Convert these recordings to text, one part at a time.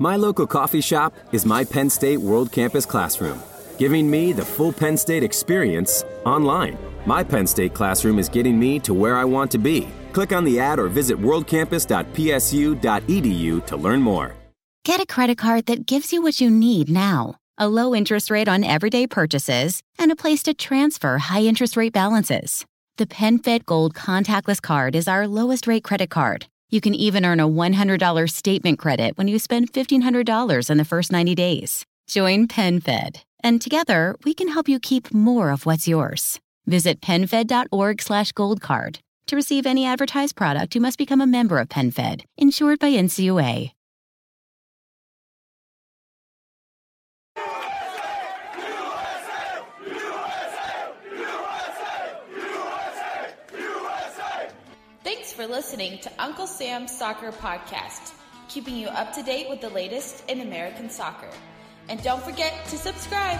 My local coffee shop is my Penn State World Campus classroom, giving me the full Penn State experience online. My Penn State classroom is getting me to where I want to be. Click on the ad or visit worldcampus.psu.edu to learn more. Get a credit card that gives you what you need now a low interest rate on everyday purchases and a place to transfer high interest rate balances. The PenFed Gold contactless card is our lowest rate credit card. You can even earn a $100 statement credit when you spend $1,500 in the first 90 days. Join PenFed, and together we can help you keep more of what's yours. Visit PenFed.org slash goldcard. To receive any advertised product, you must become a member of PenFed, insured by NCUA. Thanks for listening to Uncle Sam's Soccer Podcast, keeping you up to date with the latest in American soccer. And don't forget to subscribe.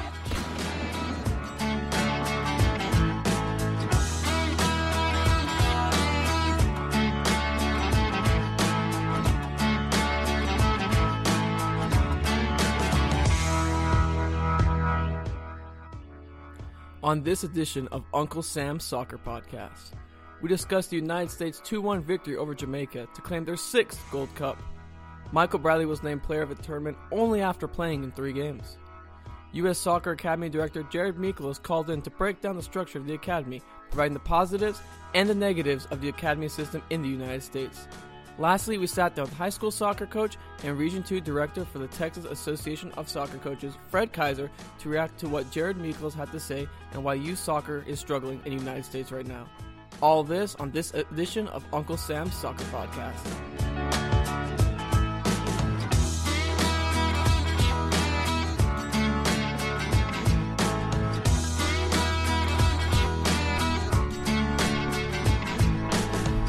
On this edition of Uncle Sam's Soccer Podcast, we discuss the United States 2 1 victory over Jamaica to claim their sixth Gold Cup. Michael Bradley was named player of the tournament only after playing in three games. U.S. Soccer Academy Director Jared Micklos is called in to break down the structure of the Academy, providing the positives and the negatives of the Academy system in the United States. Lastly, we sat down with high school soccer coach and Region 2 director for the Texas Association of Soccer Coaches, Fred Kaiser, to react to what Jared Micklos had to say and why youth soccer is struggling in the United States right now. All this on this edition of Uncle Sam's Soccer Podcast.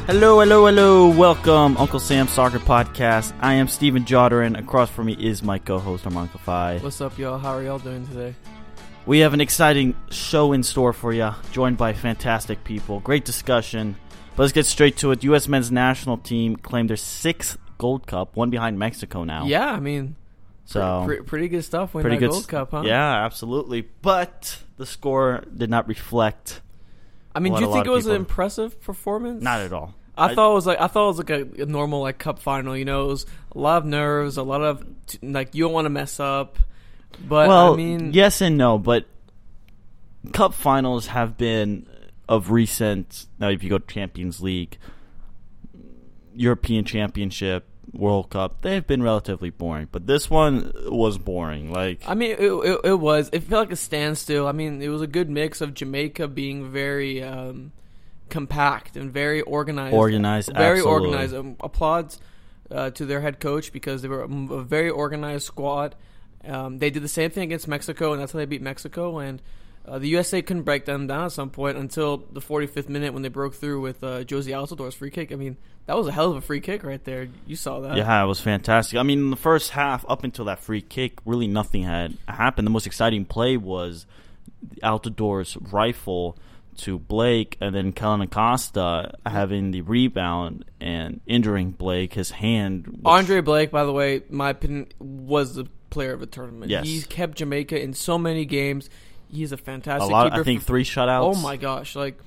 Hello, hello, hello. Welcome, Uncle Sam's Soccer Podcast. I am Steven Jodderin. Across from me is my co-host, Armand Kafai. What's up, y'all? How are y'all doing today? We have an exciting show in store for you, joined by fantastic people. Great discussion. But let's get straight to it. U.S. men's national team claimed their sixth Gold Cup, one behind Mexico now. Yeah, I mean, so pretty, pretty good stuff. Winning pretty that good. Gold Cup, huh? Yeah, absolutely. But the score did not reflect. I mean, do you think it was an impressive performance? Not at all. I, thought it was like I thought it was like a, a normal like cup final. You know, it was a lot of nerves, a lot of t- like you don't want to mess up. But well, I mean, yes and no, but cup finals have been of recent. Now, if you go to Champions League, European Championship, World Cup, they have been relatively boring. But this one was boring. Like, I mean, it, it, it was. It felt like a standstill. I mean, it was a good mix of Jamaica being very um, compact and very organized. Organized, very absolutely. organized. Um, applauds uh, to their head coach because they were a, a very organized squad. Um, they did the same thing against Mexico, and that's how they beat Mexico. And uh, the USA couldn't break them down at some point until the 45th minute when they broke through with uh, Jozy Altidore's free kick. I mean, that was a hell of a free kick right there. You saw that. yeah, it was fantastic. I mean, in the first half, up until that free kick, really nothing had happened. The most exciting play was Altidor's rifle to Blake, and then Kellyn Acosta having the rebound and injuring Blake. His hand. which- Andre Blake, by the way, my opinion, was the player of the tournament. Yes. He kept Jamaica in so many games. He's a a fantastic lot. keeper. I think three shutouts. Oh my gosh! Like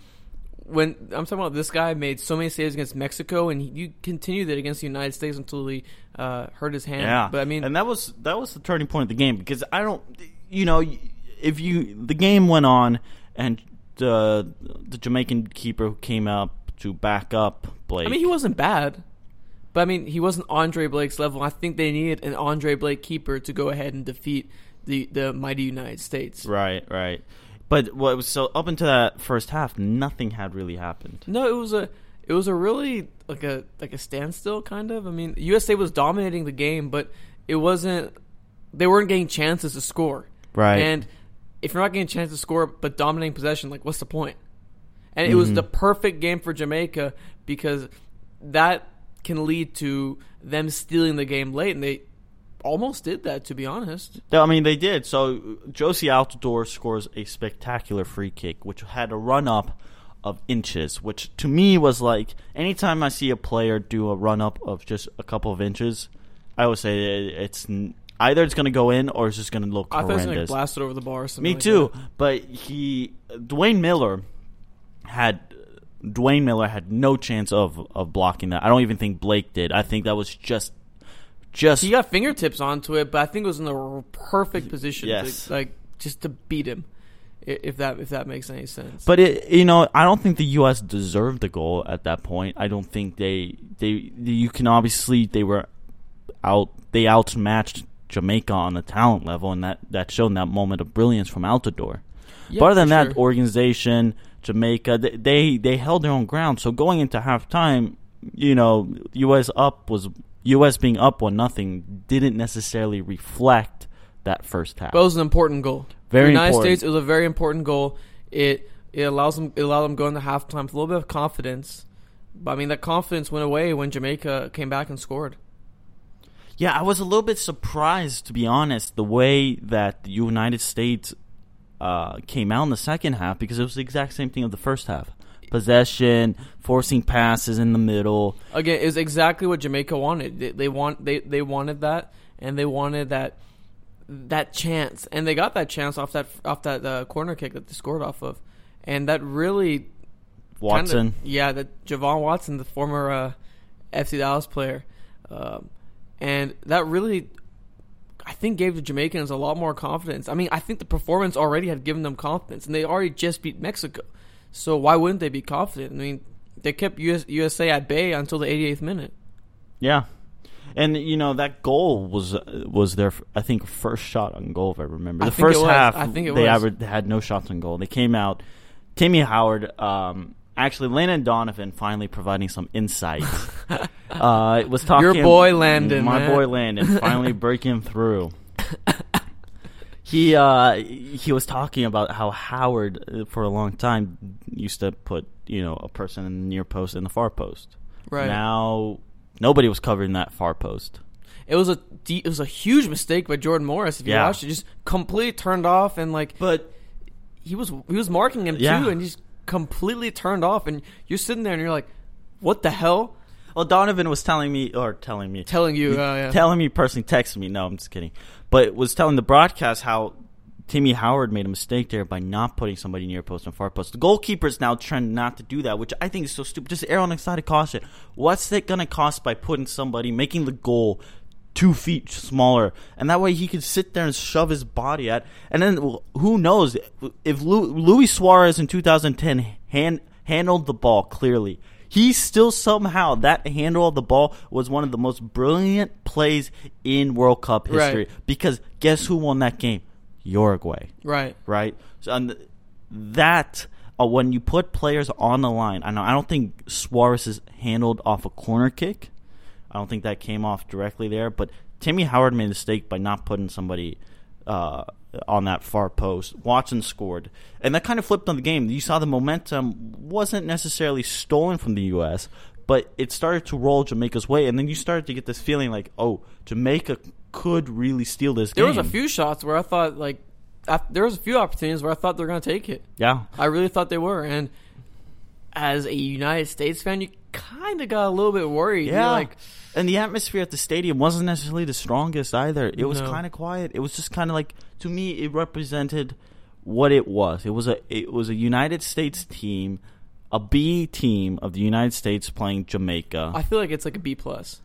when I'm talking about this guy made so many saves against Mexico, and he, you continued it against the United States until he uh, hurt his hand. Yeah, but I mean, and that was that was the turning point of the game because I don't, you know, if you the game went on and the the Jamaican keeper who came up to back up Blake. I mean, he wasn't bad. But I mean, he wasn't Andre Blake's level. I think they needed an Andre Blake keeper to go ahead and defeat the the mighty United States. right, right. But what was so up until that first half, nothing had really happened. No, it was a it was a really like a like a standstill kind of. I mean, USA was dominating the game, but it wasn't. They weren't getting chances to score. Right. And if you're not getting a chance to score but dominating possession, like what's the point? And it was Mm-hmm. the perfect game for Jamaica because that can lead to them stealing the game late, and they almost did that. To be honest, I mean, they did. So Jozy Altidore scores a spectacular free kick, which had a run up of inches, which to me was like anytime I see a player do a run up of just a couple of inches, I would say eh, it's n- either it's going to go in or it's just going to look I thought he was gonna blast it over the bar. Or something Me like too. that. But he, Dwayne Miller, had Dwayne Miller had no chance of of blocking that. I don't even think Blake did. I think that was just just He got fingertips onto it, but I think it was in the perfect position, Yes. to, like just to beat him. If that if that makes any sense. But it, you know, I don't think the U.S. deserved the goal at that point. I don't think they, they, you can obviously they were out, they outmatched Jamaica on the talent level, and that that showed in that moment of brilliance from Altidore. Yeah, but other than that, sure. organization, Jamaica, they, they they held their own ground. So going into halftime, you know, U.S. up was U.S. being up one nothing didn't necessarily reflect that first half. But it was an important goal. Very the United important. States, it was a very important goal. It it allows them it allowed them to go into halftime with a little bit of confidence. But I mean that confidence went away when Jamaica came back and scored. Yeah, I was a little bit surprised, to be honest, the way that the United States uh, came out in the second half because it was the exact same thing of the first half. Possession, forcing passes in the middle. Again, is exactly what Jamaica wanted. They, they want they, they wanted that and they wanted that that chance and they got that chance off that off that uh, corner kick that they scored off of. And that really Watson. Kinda, yeah, that Je-Vaughn Watson, the former uh, FC Dallas player, um, and that really, I think, gave the Jamaicans a lot more confidence. I mean, I think the performance already had given them confidence, and they already just beat Mexico, so why wouldn't they be confident? I mean, they kept US, USA at bay until the 88th minute. Yeah. And you know that goal was was their I think first shot on goal if I remember. I The it first half I think it they was. averaged, had no shots on goal. They came out Timmy Howard um actually Landon Donovan finally providing some insight. uh was talking Your boy Landon, My man. boy Landon finally breaking through. He uh he was talking about how Howard uh, for a long time used to put, you know, a person in the near post and the far post. Right. Now nobody was covering that far post. It was a it was a huge mistake by Jordan Morris. If you Yeah. watched it, just completely turned off and like But he was he was marking him Yeah. too, and just completely turned off. And you're sitting there and you're like, "What the hell?" well, Donovan was telling me, or telling me, Telling you, uh, yeah. telling me personally, texting me. No, I'm just kidding. But was telling the broadcast how Timmy Howard made a mistake there by not putting somebody near post and far post. The goalkeeper's now trying not to do that, which I think is so stupid. Just err on the side of caution. What's it going to cost by putting somebody making the goal? Two feet smaller, and that way he could sit there and shove his body at. And then who knows if Lu- Luis Suarez in 2010 hand, handled the ball clearly, he still somehow that handle of the ball was one of the most brilliant plays in World Cup history. Right. Because guess who won that game? Uruguay, Right. right? So and that uh, when you put players on the line, I know I don't think Suarez is handled off a corner kick. I don't think that came off directly there, but Timmy Howard made a mistake by not putting somebody uh, on that far post. Watson scored, and that kind of flipped on the game. You saw the momentum wasn't necessarily stolen from the U.S., but it started to roll Jamaica's way, and then you started to get this feeling like, oh, Jamaica could really steal this There game. There was a few shots where I thought like I, there was a few opportunities where I thought they were going to take it. yeah, I really thought they were, and as a United States fan, you kind of got a little bit worried. You're Yeah. like and the atmosphere at the stadium wasn't necessarily the strongest either. It was No. kind of quiet. It was just kind of like to me it represented what it was. It was a it was a United States team, a B team of the United States playing Jamaica. I feel like it's like a B plus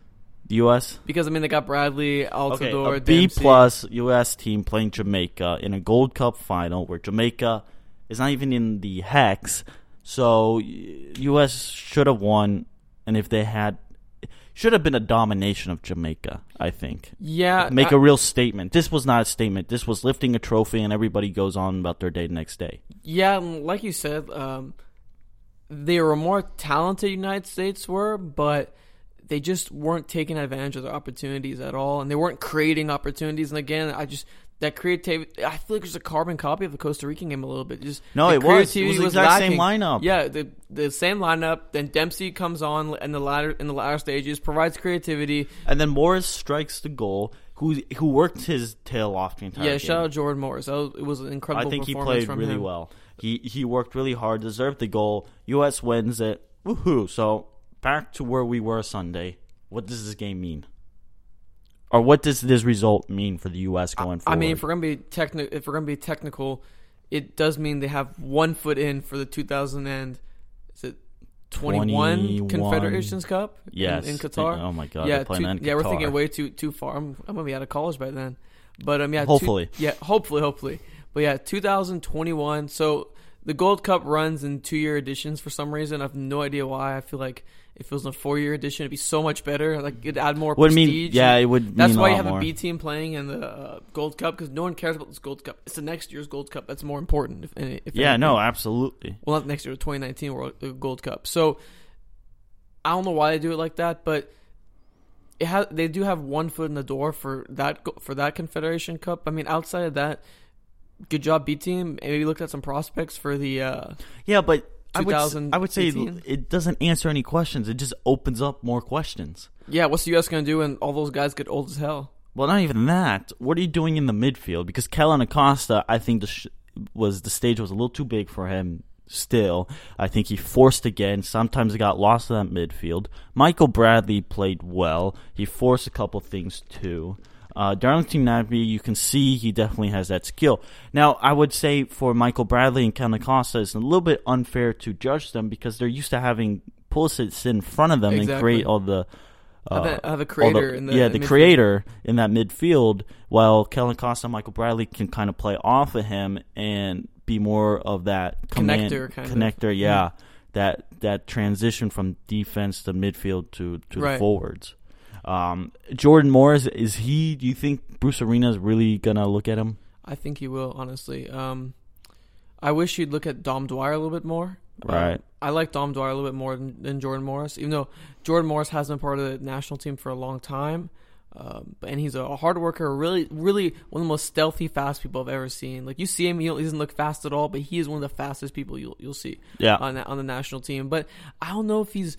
US because I mean they got Bradley, Okay, Altidore, a B plus US team playing Jamaica in a Gold Cup final where Jamaica is not even in the hex. So US should have won, and if they had, should have been a domination of Jamaica. I think Yeah, make I- a real statement. This was not a statement. This was lifting a trophy, and everybody goes on about their day the next day. Yeah, like you said, um, they were more talented. United States were, but they just weren't taking advantage of their opportunities at all, and they weren't creating opportunities. And again, I just that creativity. I feel like it's a carbon copy of the Costa Rican game a little bit. Just No, it was. It was the exact same lineup. Yeah, the the same lineup. Then Dempsey comes on in the latter in the latter stages, provides creativity. And then Morris strikes the goal. Who who worked his tail off the entire Yeah, game. shout out Jordan Morris. Was, it was an incredible. I think he played really him. well. He he worked really hard, deserved the goal. U.S. wins it. Woohoo! So back to where we were Sunday. What does this game mean? Or what does this result mean for the U.S. going forward? I mean, if we're gonna be techni- if we're gonna be technical, it does mean they have one foot in for the 2000 and is it 21, 21. Confederations Cup? in- Yes. in, Qatar. Oh my God, Yeah, they're playing too- yeah, we're thinking way too too far. I'm, I'm gonna be out of college by then, but um, yeah, two- Hopefully. yeah, hopefully, hopefully, but yeah, 2021. So the Gold Cup runs in two year editions for some reason. I have no idea why. I feel like if it was a four year edition, it'd be so much better. Like it'd add more Would prestige. mean, yeah, it would. That's why you have more. a B team playing in the uh, Gold Cup because no one cares about this Gold Cup. It's the next year's Gold Cup that's more important. If, if Yeah, anything. no, absolutely. well, not next year, the 2019 World Gold Cup. So I don't know why they do it like that, but it has. They do have one foot in the door for that for that Confederation Cup. I mean, outside of that, good job B team. Maybe looked at some prospects for the. Uh, Yeah, but I would, I would say it doesn't answer any questions. It just opens up more questions. yeah, what's the U.S. going to do when all those guys get old as hell? Well, not even that. What are you doing in the midfield? Because Kellyn Acosta, I think the sh- was the stage was a little too big for him. Still, I think he forced again. Sometimes he got lost in that midfield. Michael Bradley played well. He forced a couple things too. Uh, Darlington Nagbe, you can see he definitely has that skill. Now, I would say for Michael Bradley and Kellyn Acosta, it's a little bit unfair to judge them because they're used to having Pulisic sit in front of them and create all the Have a- uh, have a creator in the- yeah in the midfield. creator in that midfield, while Kellyn Costa and Michael Bradley can kind of play off of him and be more of that command, Connector, kind of. connector, yeah, that that transition from defense to midfield to to the forwards. Um, Jordan Morris is he? Do you think Bruce Arena is really gonna look at him? I think he will, honestly. Um, I wish he'd look at Dom Dwyer a little bit more. Right. Um, I like Dom Dwyer a little bit more than, than Jordan Morris, even though Jordan Morris hasn't been part of the national team for a long time. Um, and he's a hard worker, really, really one of the most stealthy, fast people I've ever seen. Like you see him, he he doesn't look fast at all, but he is one of the fastest people you'll you'll see Yeah. on that, on the national team. But I don't know if he's,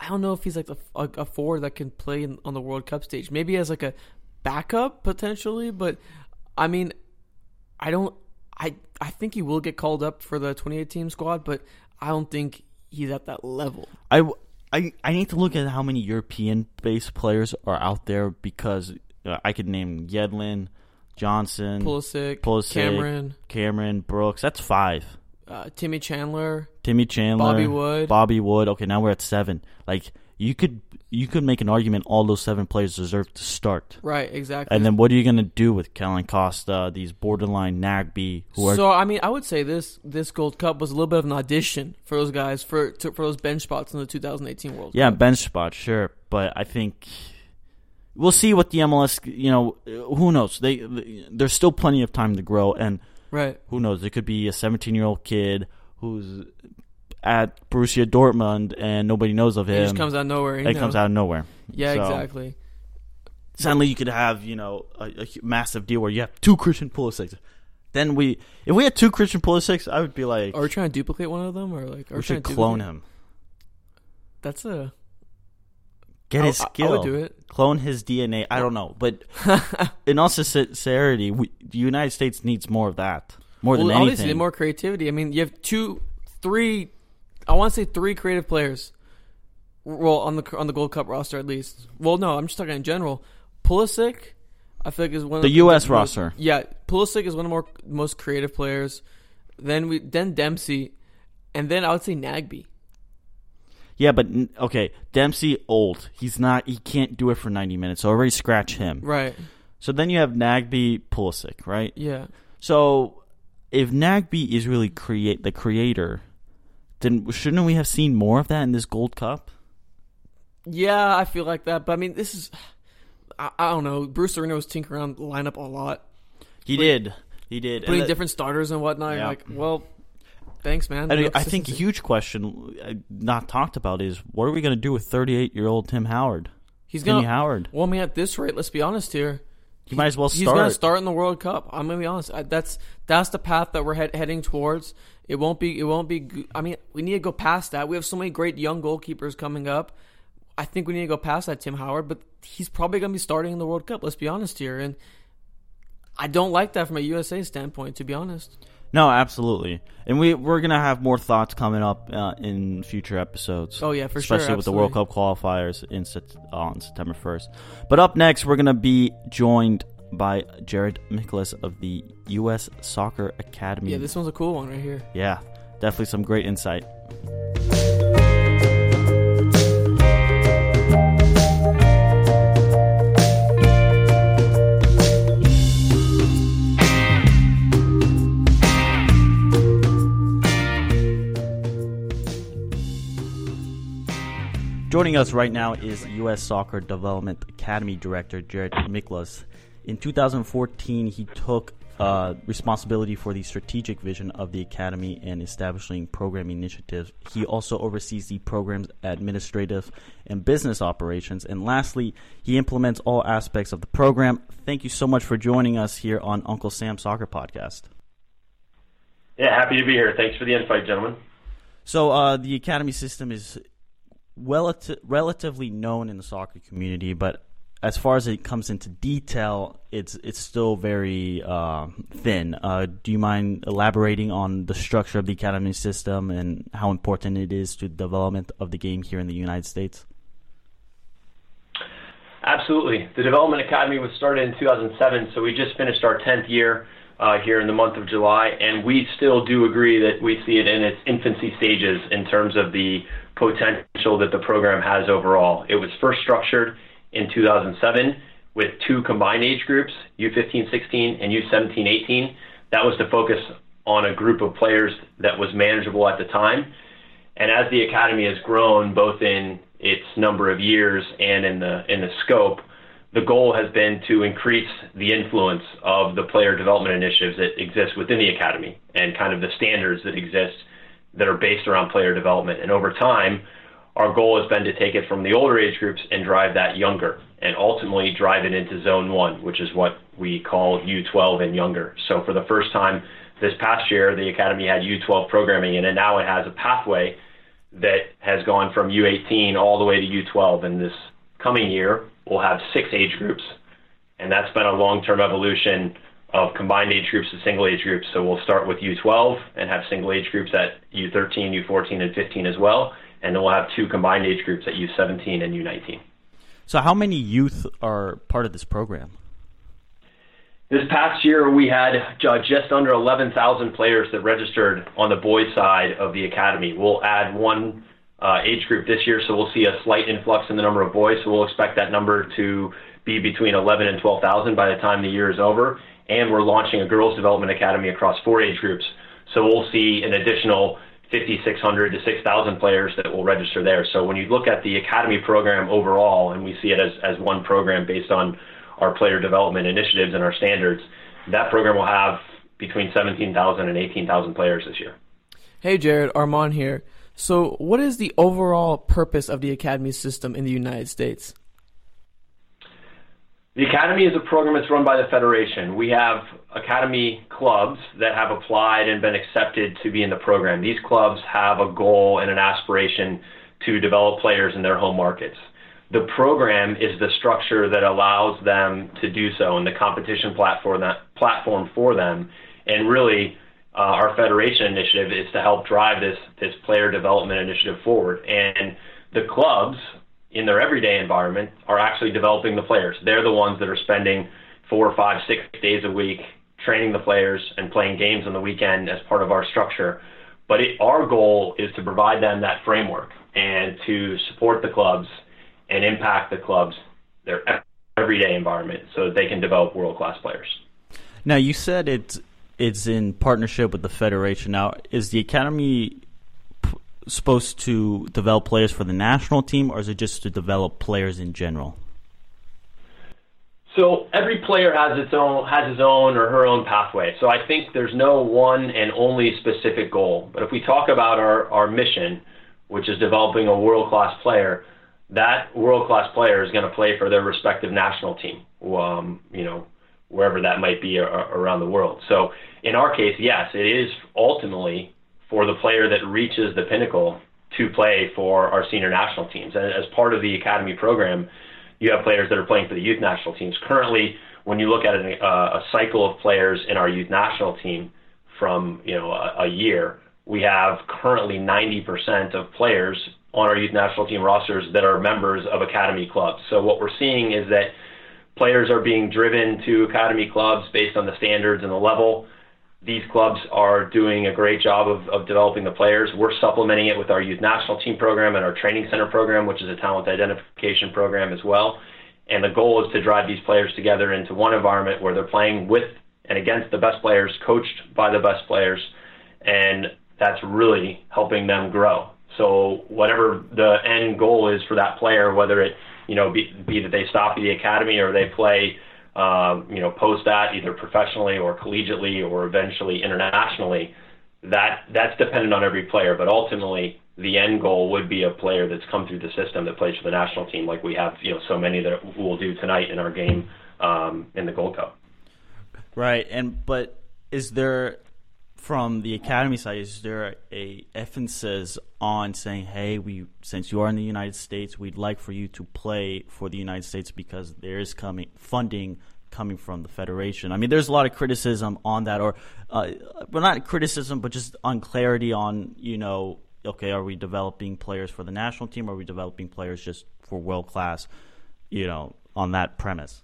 I don't know if he's like a, a, a forward that can play in, on the World Cup stage. Maybe as like a backup potentially, but I mean, I don't. I I think he will get called up for the 28 team squad, but I don't think he's at that level. I, I, I need to look at how many European based players are out there because uh, I could name Yedlin, Johnson, Pulisic, Pulisic, Cameron, Cameron Brooks. That's five. Uh, Timmy Chandler. Timmy Chandler, Bobby Wood. Bobby Wood. Okay, now we're at seven. Like you could you could make an argument all those seven players deserve to start. Right, exactly. And then what are you gonna do with Kellyn Costa, these borderline Nagbe who so I mean, I would say this this Gold Cup was a little bit of an audition for those guys for to, for those bench spots in the 2018 World yeah Cup. bench spot sure, but I think we'll see what the MLS. You know, who knows? They, they there's still plenty of time to grow, and Right. who knows? It could be a 17 year old kid who's at Borussia Dortmund and nobody knows of It him. just comes out of nowhere. it know. comes out of nowhere. Yeah, So- exactly. suddenly you could have you know a, a massive deal where you have two Christian Pulisic. Then we, if we had two Christian Pulisics, I would be like, Are we trying to duplicate one of them, or like? Are we should trying to clone duplicate- him, That's a. get his I- I skill, would do it. clone his DNA. I don't know, but in all sincerity, we, the United States needs more of that, more well, than obviously, anything. more creativity. I mean, you have two, three. I want to say three creative players. Well, on the on the Gold Cup roster at least. Well, no, I'm just talking in general. Pulisic, I feel like is one The of the US most- roster. Yeah, Pulisic is one of the more most creative players. Then we then Dempsey, and then I would say Nagbe. Yeah, but okay, Dempsey old. He's not. He can't do it for ninety minutes. So already scratch him. Right. So then you have Nagbe, Pulisic, right? Yeah. So if Nagbe is really create the creator, then shouldn't we have seen more of that in this Gold Cup? Yeah, I feel like that. But I mean, this is. I, I don't know. Bruce Arena was tinkering around the lineup a lot, He did. He did. putting that- different starters and whatnot. Yeah. Like, well, thanks, man. No I think a huge question uh, not talked about is what are we going to do with 38 year old Tim Howard? he's gonna. Howard. Well, I mean, at this rate, let's be honest here. He might as well start. He's gonna start in the World Cup. I'm gonna be honest. I, that's that's the path that we're head, heading towards. It won't be. It won't be. I mean, we need to go past that. We have so many great young goalkeepers coming up. I think we need to go past that Tim Howard, but he's probably gonna be starting in the World Cup. Let's be honest here. And I don't like that from a USA standpoint, to be honest. No, absolutely, and we we're gonna have more thoughts coming up uh, in future episodes. Oh yeah, for sure. especially sure, with the World. Cup qualifiers in Sep- on September first. But up next, we're gonna be joined by Jared Micklos of the U.S. Soccer Academy. Yeah, this one's a cool one right here. Yeah, definitely some great insight. Joining us right now is U.S. Soccer Development Academy Director Jared Micklos. In 2014, he took uh, responsibility for the strategic vision of the academy and establishing program initiatives. He also oversees the program's administrative and business operations. And lastly, he implements all aspects of the program. Thank you so much for joining us here on Uncle Sam Soccer Podcast. Yeah, happy to be here. Thanks for the invite, gentlemen. So, uh, the academy system is relatively known in the soccer community, but as far as it comes into detail, it's it's still very uh, thin. Uh, do you mind elaborating on the structure of the academy system and how important it is to the development of the game here in the United States? Absolutely. The Development Academy was started in 2007, so we just finished our 10th year uh, here in the month of July, and we still do agree that we see it in its infancy stages in terms of the potential that the program has overall. It was first structured in 2007 with two combined age groups, U15 16 and U17 18. That was to focus on a group of players that was manageable at the time. And as the academy has grown, both in its number of years and in the in the scope, the goal has been to increase the influence of the player development initiatives that exist within the academy and kind of the standards that exist that are based around player development. And over time, our goal has been to take it from the older age groups and drive that younger and ultimately drive it into zone one, which is what we call U12 and younger. So for the first time this past year, the Academy had U12 programming in it. Now it has a pathway that has gone from U18 all the way to U12. And this coming year, we'll have six age groups. And that's been a long term evolution of combined age groups to single age groups. So we'll start with U12 and have single age groups at U13, U14, and 15 as well. And then we'll have two combined age groups at U17 and U19. So, how many youth are part of this program? This past year, we had just under 11,000 players that registered on the boys' side of the academy. We'll add one uh, age group this year, so we'll see a slight influx in the number of boys. So we'll expect that number to be between 11 and 12,000 by the time the year is over and we're launching a girls development academy across four age groups. So we'll see an additional 5,600 to 6,000 players that will register there. So when you look at the academy program overall, and we see it as, as one program based on our player development initiatives and our standards, that program will have between 17,000 and 18,000 players this year. Hey, Jared, Armand here. So, what is the overall purpose of the academy system in the United States? The Academy is a program that's run by the Federation. We have Academy clubs that have applied and been accepted to be in the program. These clubs have a goal and an aspiration to develop players in their home markets. The program is the structure that allows them to do so and the competition platform, that, platform for them. And really, uh, our federation initiative is to help drive this, this player development initiative forward. And the clubs in their everyday environment are actually developing the players. They're the ones that are spending four, five, six days a week training the players and playing games on the weekend as part of our structure. But it, our goal is to provide them that framework and to support the clubs and impact the clubs, their everyday environment, so that they can develop world class players. Now, you said it's it's in partnership with the federation. Now, is the academy supposed to develop players for the national team, or is it just to develop players in general? So every player has its own has his own or her own pathway. So I think there's no one and only specific goal. But if we talk about our, our mission, which is developing a world class player, that world class player is going to play for their respective national team, um, you know, wherever that might be around the world. So in our case, yes, it is ultimately for the player that reaches the pinnacle to play for our senior national teams. And as part of the academy program, you have players that are playing for the youth national teams. Currently, when you look at a, uh, a cycle of players in our youth national team from you know a, a year, we have currently 90% of players on our youth national team rosters that are members of academy clubs. So what we're seeing is that players are being driven to academy clubs based on the standards and the level. These clubs are doing a great job of, of developing the players. We're supplementing it with our youth national team program and our training center program, which is a talent identification program as well. And the goal is to drive these players together into one environment where they're playing with and against the best players, coached by the best players, and that's really helping them grow. So whatever the end goal is for that player, whether it you know be, be that they stop at the academy or they play um, you know post that either professionally or collegiately or eventually internationally, that that's dependent on every player. But ultimately, the end goal would be a player that's come through the system that plays for the national team, like we have you know so many that will do tonight in our game um, in the Gold Cup. Right, and but is there from the academy side, is there a emphasis on saying, "Hey, we since you are in the United States, we'd like for you to play for the United States because there is coming funding coming from the federation." I mean, there's a lot of criticism on that, or uh, well, not criticism, but just unclarity on you know, okay, are we developing players for the national team? Or are we developing players just for world class? You know, on that premise.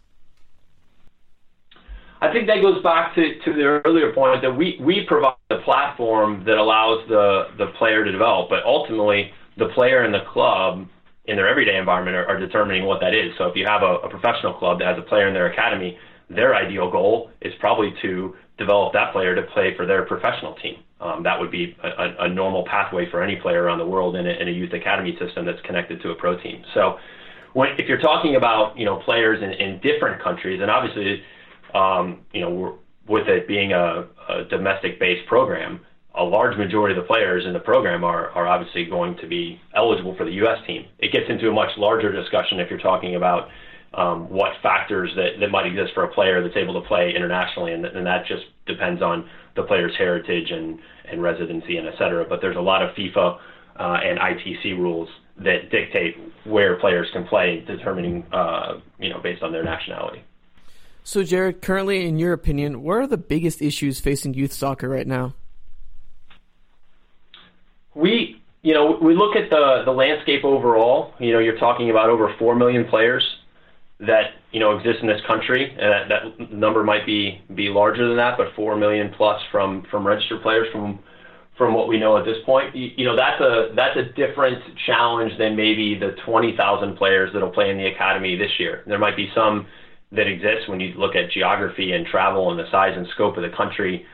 I think that goes back to, to the earlier point that we, we provide the platform that allows the, the player to develop, but ultimately the player and the club in their everyday environment are, are determining what that is. So if you have a, a professional club that has a player in their academy, their ideal goal is probably to develop that player to play for their professional team. Um, that would be a, a, normal pathway for any player around the world in a, in a youth academy system that's connected to a pro team. So when, if you're talking about you know players in, in different countries, and obviously with it being a, domestic-based program, a large majority of the players in the program are, obviously going to be eligible for the U.S. team. It gets into a much larger discussion if you're talking about um, what factors that, might exist for a player that's able to play internationally, and, that just depends on the player's heritage and, and residency and et cetera. But there's a lot of FIFA uh, and ITC rules that dictate where players can play, determining, uh, you know, based on their nationality. So, Jared, currently, in your opinion, what are the biggest issues facing youth soccer right now? We, you know, we look at the the landscape overall. You know, you're talking about over four million players that you know exist in this country, and that, that number might be be larger than that, but four million plus from from registered players from from what we know at this point. You, you know, that's a that's a different challenge than maybe the 20,000 players that'll play in the academy this year. There might be some that exists when you look at geography and travel and the size and scope of the country.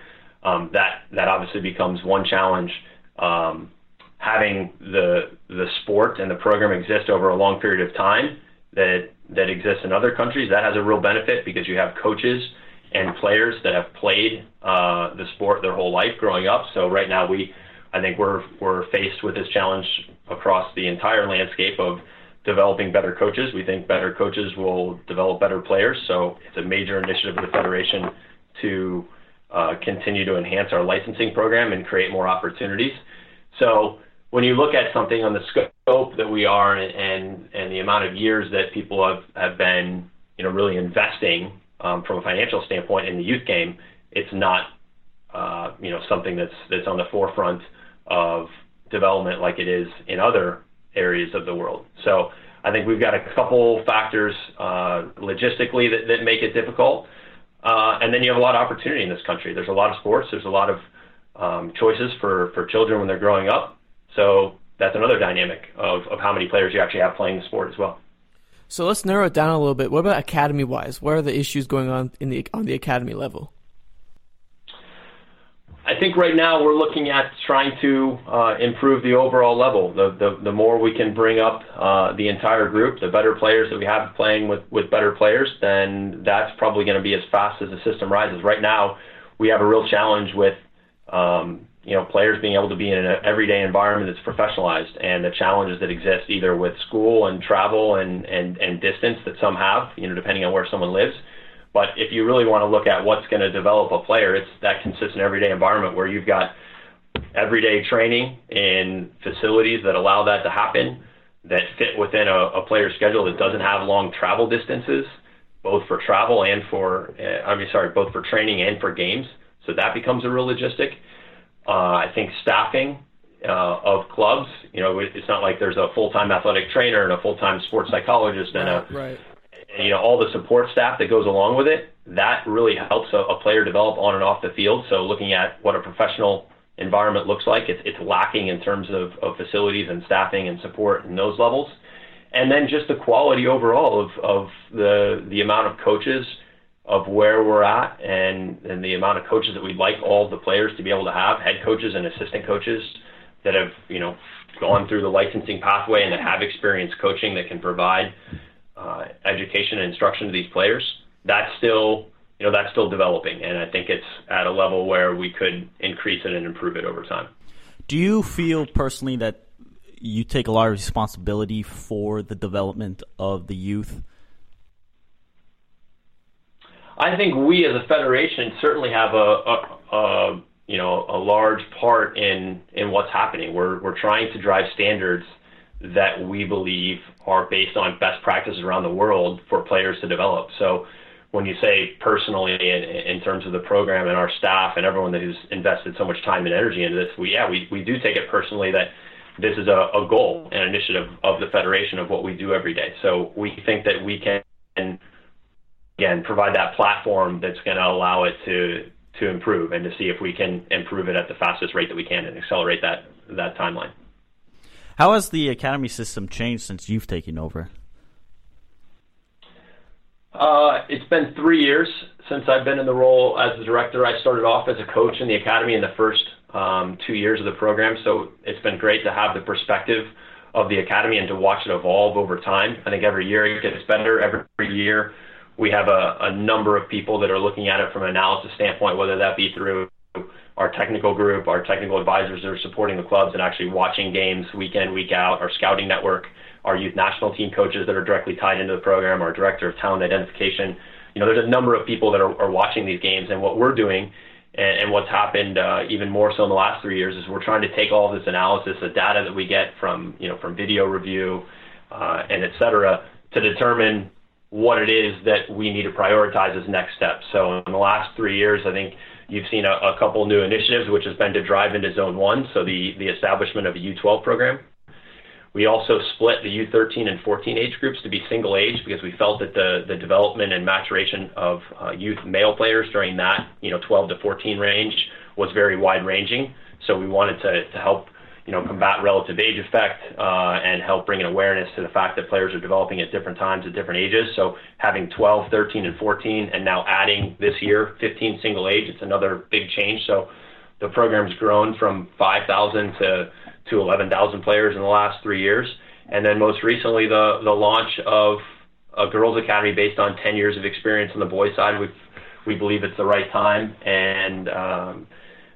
Um, that that obviously becomes one challenge. Um, having the the sport and the program exist over a long period of time that that exists in other countries that has a real benefit because you have coaches and players that have played uh, the sport their whole life growing up. So right now we I think we're we're faced with this challenge across the entire landscape of developing better coaches. We think better coaches will develop better players. So it's a major initiative of the Federation to uh, continue to enhance our licensing program and create more opportunities. So when you look at something on the scope that we are and and the amount of years that people have, have been you know really investing um, from a financial standpoint in the youth game, it's not uh, you know something that's that's on the forefront of development like it is in other areas of the world. So I think we've got a couple factors uh, logistically that, that make it difficult. Uh, and then you have a lot of opportunity in this country. There's a lot of sports. There's a lot of um, choices for, for children when they're growing up. So that's another dynamic of, of how many players you actually have playing the sport as well. So let's narrow it down a little bit. What about academy wise? What are the issues going on in the on the academy level? I think right now we're looking at trying to uh, improve the overall level. The, the, the more we can bring up uh, the entire group, the better players that we have playing with, with better players, then that's probably going to be as fast as the system rises. Right now, we have a real challenge with um, you know players being able to be in an everyday environment that's professionalized, and the challenges that exist either with school and travel and, and, and distance that some have, you know, depending on where someone lives but if you really want to look at what's going to develop a player, it's that consistent everyday environment where you've got everyday training in facilities that allow that to happen, that fit within a, a player's schedule that doesn't have long travel distances, both for travel and for, uh, I mean, sorry, both for training and for games. So that becomes a real logistic. Uh, I think staffing uh, of clubs, you know, it's not like there's a full-time athletic trainer and a full-time sports psychologist and a, right. You know, all the support staff that goes along with it. That really helps a, a player develop on and off the field. So looking at what a professional environment looks like, it's, it's lacking in terms of, of facilities and staffing and support in those levels and then just the quality overall of, of the the amount of coaches of where we're at and, and the amount of coaches that we'd like all the players to be able to have, head coaches and assistant coaches that have, you know, gone through the licensing pathway and that have experience coaching that can provide uh, education and instruction to these players. That's still, you know, that's still developing, and I think it's at a level where we could increase it and improve it over time. Do you feel personally that you take a lot of responsibility for the development of the youth? I think we as a federation certainly have a, a, a you know a large part in in what's happening. We're we're trying to drive standards that we believe are based on best practices around the world for players to develop. So when you say personally in, in terms of the program and our staff and everyone who's invested so much time and energy into this, we yeah we, we do take it personally that this is a, a goal and initiative of the federation of what we do every day. So we think that we can again provide that platform that's going to allow it to to improve and to see if we can improve it at the fastest rate that we can and accelerate that that timeline. How has the academy system changed since you've taken over? Uh, it's been three years since I've been in the role as the director. I started off as a coach in the academy in the first um, two years of the program. So it's been great to have the perspective of the academy and to watch it evolve over time. I think every year it gets better. Every year we have a, a number of people that are looking at it from an analysis standpoint, whether that be through our technical group, our technical advisors that are supporting the clubs and actually watching games week in, week out, our scouting network, our youth national team coaches that are directly tied into the program, our director of talent identification. You know, there's a number of people that are, are watching these games, and what we're doing and, and what's happened uh, even more so in the last three years is we're trying to take all this analysis, the data that we get from you know from video review uh, and et cetera, to determine what it is that we need to prioritize as next steps. So in the last three years, I think you've seen a, couple new initiatives, which has been to drive into Zone One, so the the establishment of a U12 program we also split the U13 and 14 age groups to be single age because we felt that the, development and maturation of uh, youth male players during that, you know, 12 to 14 range was very wide ranging. So we wanted to help, you know, combat relative age effect uh, and help bring an awareness to the fact that players are developing at different times at different ages. So having 12, 13, and 14, and now adding this year 15 single age, it's another big change. So the program's grown from 5,000 to to 11,000 players in the last three years. And then most recently, the, the launch of a girls' academy based on 10 years of experience on the boys' side. We we believe it's the right time, and um,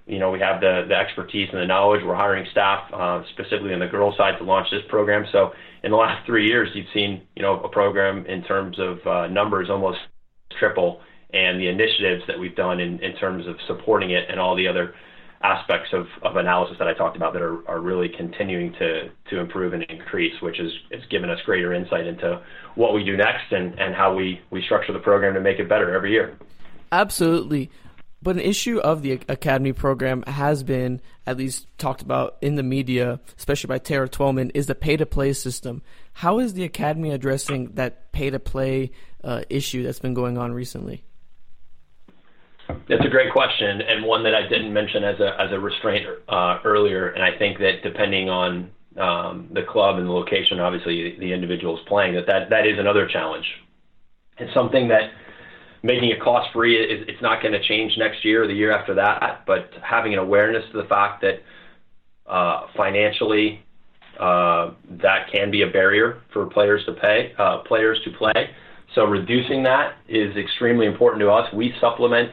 you know we have the the expertise and the knowledge. We're hiring staff uh, specifically on the girls' side to launch this program. So in the last three years, you've seen you know a program in terms of uh, numbers almost triple, and the initiatives that we've done in, in terms of supporting it and all the other aspects of, of analysis that I talked about that are, are really continuing to, to improve and increase, which is it's given us greater insight into what we do next and, and how we, we structure the program to make it better every year. Absolutely. But an issue of the academy program has been, at least talked about in the media, especially by Taylor Twellman, is the pay to play system. How is the academy addressing that pay to play uh, issue that's been going on recently? That's a great question, and one that I didn't mention as a as a restraint uh, earlier. And I think that depending on um, the club and the location, obviously the individual is playing, that, that that is another challenge. It's something that making it cost free is it's not going to change next year or the year after that. But having an awareness to the fact that uh, financially uh, that can be a barrier for players to pay uh, players to play. So reducing that is extremely important to us. We supplement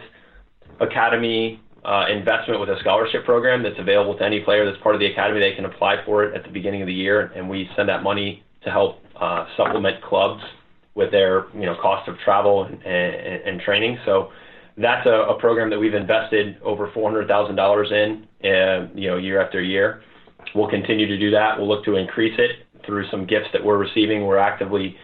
academy uh, investment with a scholarship program that's available to any player that's part of the academy. They can apply for it at the beginning of the year, and we send that money to help uh, supplement clubs with their you know cost of travel and, and, and training. So that's a, a, program that we've invested over four hundred thousand dollars in, uh, you know, year after year. We'll continue to do that. We'll look to increase it through some gifts that we're receiving. We're actively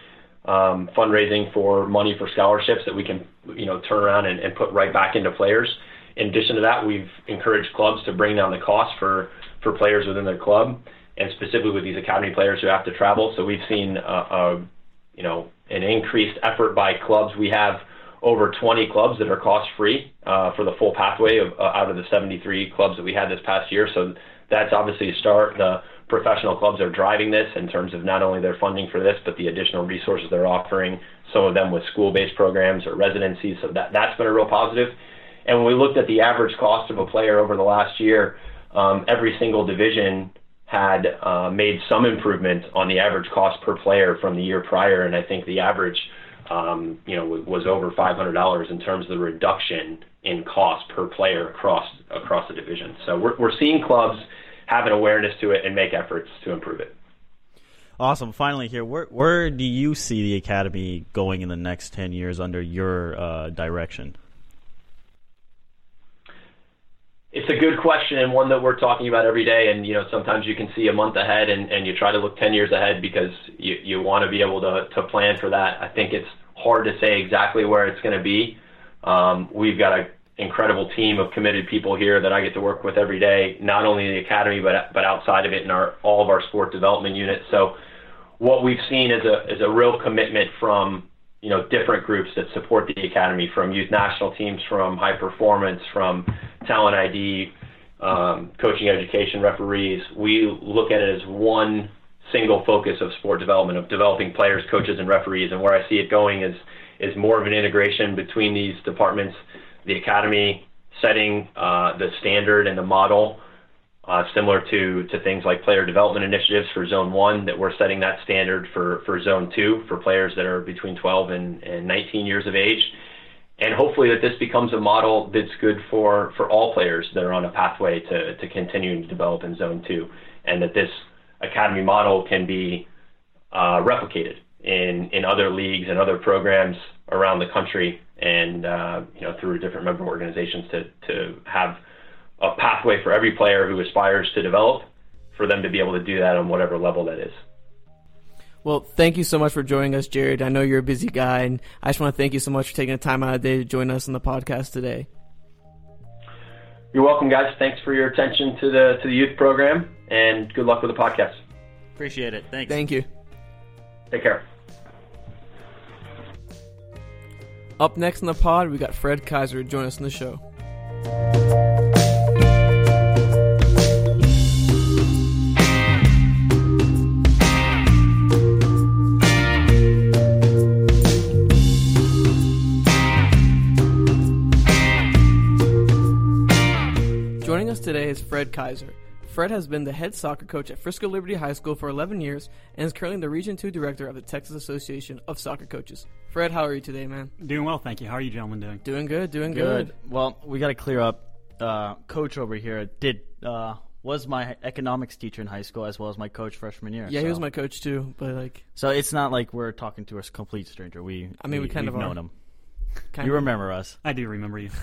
um, fundraising for money for scholarships that we can, you know, turn around and, and put right back into players. In addition to that, we've encouraged clubs to bring down the cost for, for players within their club, and specifically with these academy players who have to travel. So we've seen, a, a, you know, an increased effort by clubs. We have over 20 clubs that are cost free uh, for the full pathway of, uh, out of the 73 clubs that we had this past year. So that's obviously a start. The professional clubs are driving this in terms of not only their funding for this, but the additional resources they're offering. Some of them with school-based programs or residencies. So that that's been a real positive. And when we looked at the average cost of a player over the last year, um, every single division had uh, made some improvement on the average cost per player from the year prior, and I think the average, um, you know, was over $500 in terms of the reduction in cost per player across across the division. So we're we're seeing clubs have an awareness to it and make efforts to improve it. Awesome. Finally, here, where where do you see the academy going in the next ten years under your uh, direction? It's a good question and one that we're talking about every day. And you know, sometimes you can see a month ahead, and, and you try to look ten years ahead because you you want to be able to to plan for that. I think it's hard to say exactly where it's going to be. Um, we've got an incredible team of committed people here that I get to work with every day, not only in the academy but but outside of it in our all of our sport development units. So what we've seen is a is a real commitment from you know, different groups that support the academy, from youth national teams, from high performance, from talent ID, um, coaching education, referees. We look at it as one single focus of sport development, of developing players, coaches, and referees. And where I see it going is is more of an integration between these departments, the academy setting uh, the standard and the model uh, similar to, to things like player development initiatives for Zone 1, that we're setting that standard for, for Zone 2 for players that are between 12 and, and 19 years of age. And hopefully that this becomes a model that's good for, for all players that are on a pathway to, to continue to develop in Zone 2, and that this academy model can be uh, replicated in, in other leagues and other programs around the country and uh, you know through different member organizations to, to have – a pathway for every player who aspires to develop for them to be able to do that on whatever level that is. Well, thank you so much for joining us, Jared. I know you're a busy guy, and I just want to thank you so much for taking the time out of the day to join us on the podcast today. You're welcome, guys. Thanks for your attention to the to the youth program, and good luck with the podcast. Appreciate it. Thanks. Thank you. Take care. Up next in the pod, we got Fred Kaiser to join us in the show. Joining us today is Fred Kaiser. Fred has been the head soccer coach at Frisco Liberty High School for 11 years and is currently the Region 2 director of the Texas Association of Soccer Coaches. Fred, how are you today, man? Doing well, thank you. How are you gentlemen doing? Doing good, doing good. good. Well, we got to clear up. Uh, coach over here did uh, was my economics teacher in high school as well as my coach freshman year. Yeah, so. he was my coach too, but like So it's not like we're talking to a complete stranger. We I mean, we, we kind of are. known him. Kind you of. remember us. I do remember you.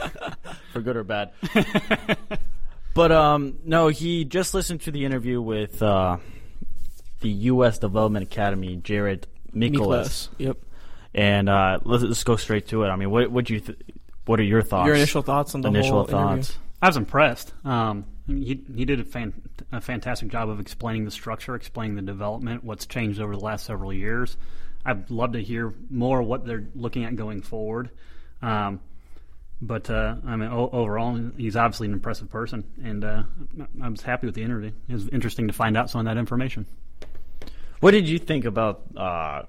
For good or bad. but um, no, he just listened to the interview with uh, the U.S. Development Academy, Jared Micklos. Yep. And uh, let's, let's, go straight to it. I mean, what what you th- what are your thoughts? Your initial thoughts on the initial thoughts. Interview? I was impressed. Um, he he did a, fan, a fantastic job of explaining the structure, explaining the development, what's changed over the last several years. I'd love to hear more what they're looking at going forward. Um, but uh, I mean, o- overall, he's obviously an impressive person, and uh, I was happy with the interview. It was interesting to find out some of that information. What did you think about uh,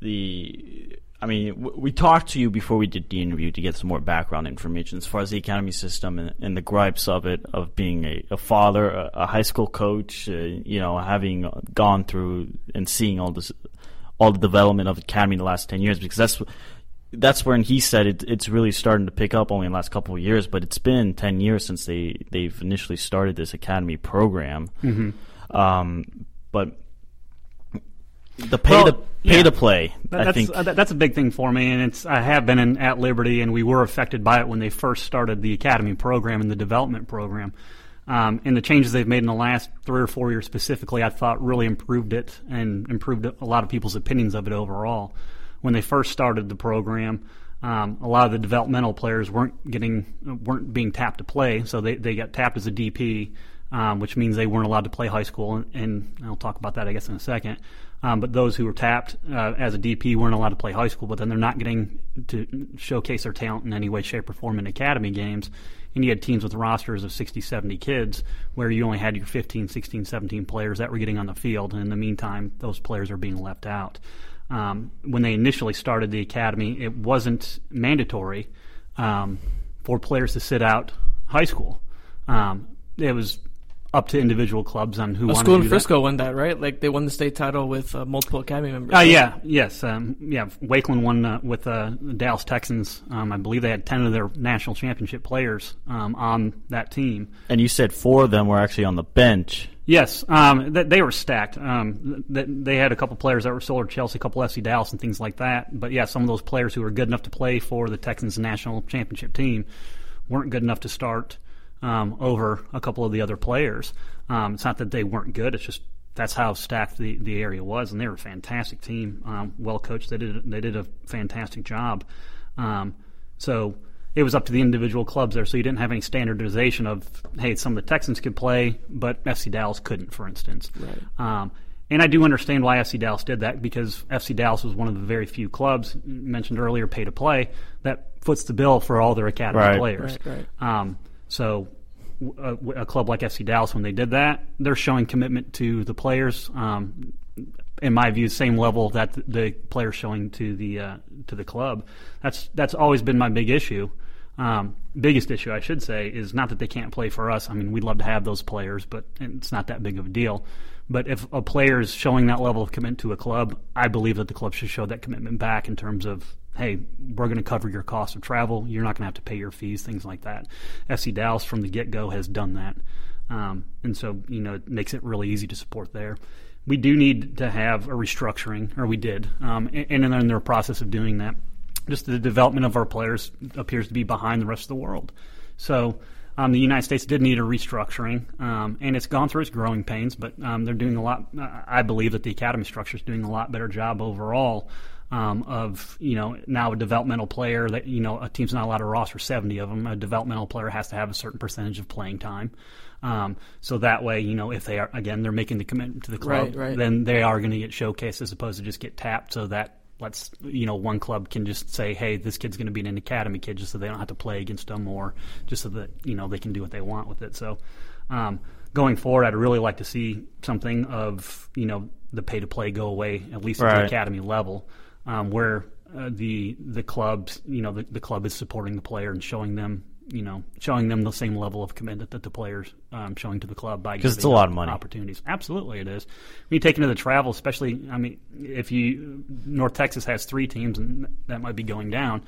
the? I mean, w- we talked to you before we did the interview to get some more background information as far as the academy system and, and the gripes of it, of being a, a father, a, a, high school coach, uh, you know, having gone through and seeing all this all the development of academy in the last 10 years because that's that's when he said it, it's really starting to pick up only in the last couple of years but it's been 10 years since they they've initially started this academy program mm-hmm. um, but the pay well, to pay yeah. to play that, I think uh, that's a big thing for me and it's I have been in, at Liberty and we were affected by it when they first started the academy program and the development program Um, and the changes they've made in the last three or four years specifically, I thought really improved it and improved a lot of people's opinions of it overall. When they first started the program, um, a lot of the developmental players weren't getting weren't being tapped to play, so they, they got tapped as a DP, um, which means they weren't allowed to play high school, and, and I'll talk about that I guess in a second. Um, but those who were tapped uh, as a DP weren't allowed to play high school, but then they're not getting to showcase their talent in any way, shape, or form in academy games. And you had teams with rosters of 60, 70 kids where you only had your 15, 16, 17 players that were getting on the field. And in the meantime, those players are being left out um, when they initially started the academy, it wasn't mandatory um, for players to sit out high school. Um, it was up to individual clubs on who. A school to in Frisco that. won that, right? Like they won the state title with uh, multiple academy members. Uh, yeah, yes, um, yeah. Wakeland won uh, with uh, the Dallas Texans. Um, I believe they had ten of their national championship players um, on that team. And you said four of them were actually on the bench. Yes, um, th- they were stacked. Um, th- they had a couple players that were sold to Chelsea, a couple FC Dallas, and things like that. But yeah, some of those players who were good enough to play for the Texans national championship team weren't good enough to start um, over a couple of the other players. Um, it's not that they weren't good; it's just that's how stacked the, the area was, and they were a fantastic team, um, well coached. They did they did a fantastic job. Um, so it was up to the individual clubs there, so you didn't have any standardization of hey, some of the Texans could play, but FC Dallas couldn't, for instance. Right. Um, and I do understand why FC Dallas did that because FC Dallas was one of the very few clubs mentioned earlier, pay to play, that foots the bill for all their academy Right. players. Right, Um, so a club like FC Dallas, when they did that, they're showing commitment to the players. Um, in my view, same level that the, the players showing to the uh, to the club. That's that's always been my big issue. Um, biggest issue, I should say, is not that they can't play for us. I mean, we'd love to have those players, but it's not that big of a deal. But if a player is showing that level of commitment to a club, I believe that the club should show that commitment back in terms of, hey, we're going to cover your cost of travel. You're not going to have to pay your fees, things like that. FC Dallas from the get go has done that. Um, and so, you know, it makes it really easy to support there. We do need to have a restructuring, or we did, um, and, and in the process of doing that just the development of our players appears to be behind the rest of the world. So um, the United States did need a restructuring, um, and it's gone through its growing pains. But um, they're doing a lot. I believe that the academy structure is doing a lot better job overall. Um, of you know now a developmental player that you know a team's not allowed to roster 70 of them. A developmental player has to have a certain percentage of playing time. Um, so that way, you know, if they are again, they're making the commitment to the club, Right, right. then they are going to get showcased as opposed to just get tapped. So that let's you know one club can just say, hey, this kid's going to be an academy kid, just so they don't have to play against them, or just so that you know they can do what they want with it. So um, going forward, I'd really like to see something of you know the pay to play go away at least at the academy level, um, where uh, the the clubs you know the, the club is supporting the player and showing them. You know, showing them the same level of commitment that the players um, showing to the club by 'Cause it's a lot of money. opportunities. Absolutely, it is. When you take into the travel, especially, I mean, if you North Texas has three teams, and that might be going down,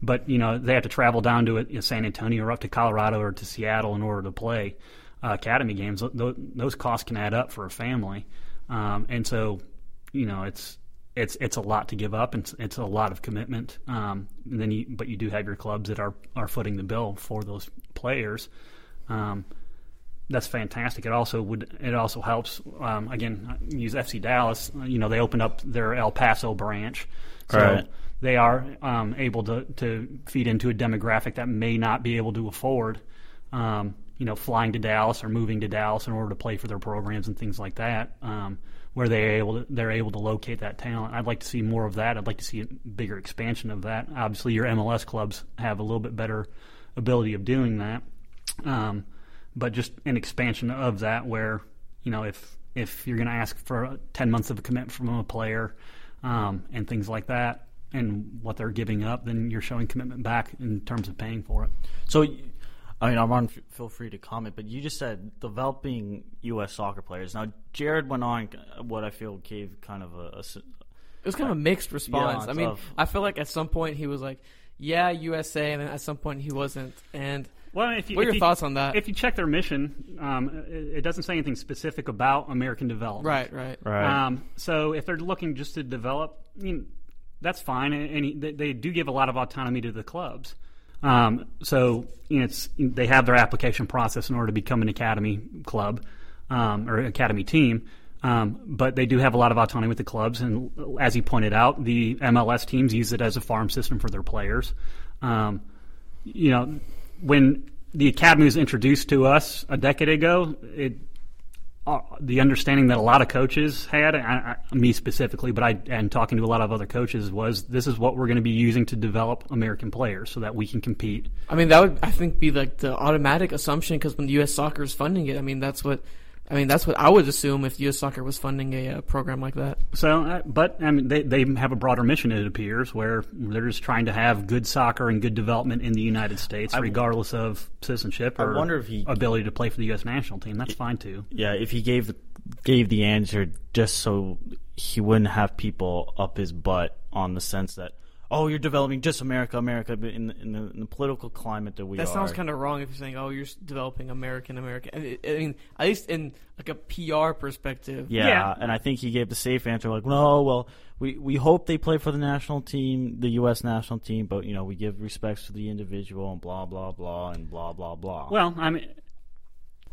but you know they have to travel down to uh, San Antonio or up to Colorado or to Seattle in order to play uh, academy games. Th- those costs can add up for a family, um, and so you know it's. It's it's a lot to give up, and it's, it's a lot of commitment. Um, and then, you, but you do have your clubs that are, are footing the bill for those players. Um, that's fantastic. It also would it also helps. Um, again, I use FC Dallas. You know, they opened up their El Paso branch, so Right. they are um, able to to feed into a demographic that may not be able to afford. Um, you know, flying to Dallas or moving to Dallas in order to play for their programs and things like that, um, where they're able to they're able to locate that talent. I'd like to see more of that. I'd like to see a bigger expansion of that. Obviously, your MLS clubs have a little bit better ability of doing that. Um, but just an expansion of that where you know if if you're going to ask for 10 months of a commitment from a player um, and things like that and what they're giving up then you're showing commitment back in terms of paying for it So, I mean, Armand, f- feel free to comment, but you just said developing U.S. soccer players. Now, Jared went on uh, what I feel gave kind of a, a s- It was kind of a mixed response. Yeah, I mean, tough. I feel like at some point he was like, "Yeah, USA," and then at some point he wasn't. And well if you, what are if your you- thoughts on that? if you check their mission um, it, it doesn't say anything specific about american development right, right, right. Um, so if they're looking just to develop, I mean, that's fine, and, and they, they do give a lot of autonomy to the clubs. Um, so it's they have their application process in order to become an academy club um, or academy team. Um, but they do have a lot of autonomy with the clubs, and as he pointed out, the MLS teams use it as a farm system for their players. Um, you know, when the academy was introduced to us a decade ago, it uh, the understanding that a lot of coaches had, I, I, me specifically, but I and talking to a lot of other coaches was this is what we're going to be using to develop American players so that we can compete. I mean, that would I think be like the automatic assumption because when the U.S. Soccer is funding it, I mean that's what I mean, that's what I would assume if U.S. Soccer was funding a uh, program like that. So, uh, but I mean, they they have a broader mission. It appears where they're just trying to have good soccer and good development in the United States, I, regardless of citizenship or I wonder if he, ability to play for the U.S. national team. That's fine too. Yeah, if he gave gave the answer just so he wouldn't have people up his butt on the sense that oh, you're developing just America, America, but in in the, in the political climate that we are. that are. sounds kind of wrong if you're saying, oh, you're developing American, American. I mean, at least in like a PR perspective. Yeah, yeah, and I think he gave the safe answer, like, no, well, we we hope they play for the national team, the U.S. national team, but you know, we give respects to the individual and blah blah blah and blah blah blah. Well, I mean.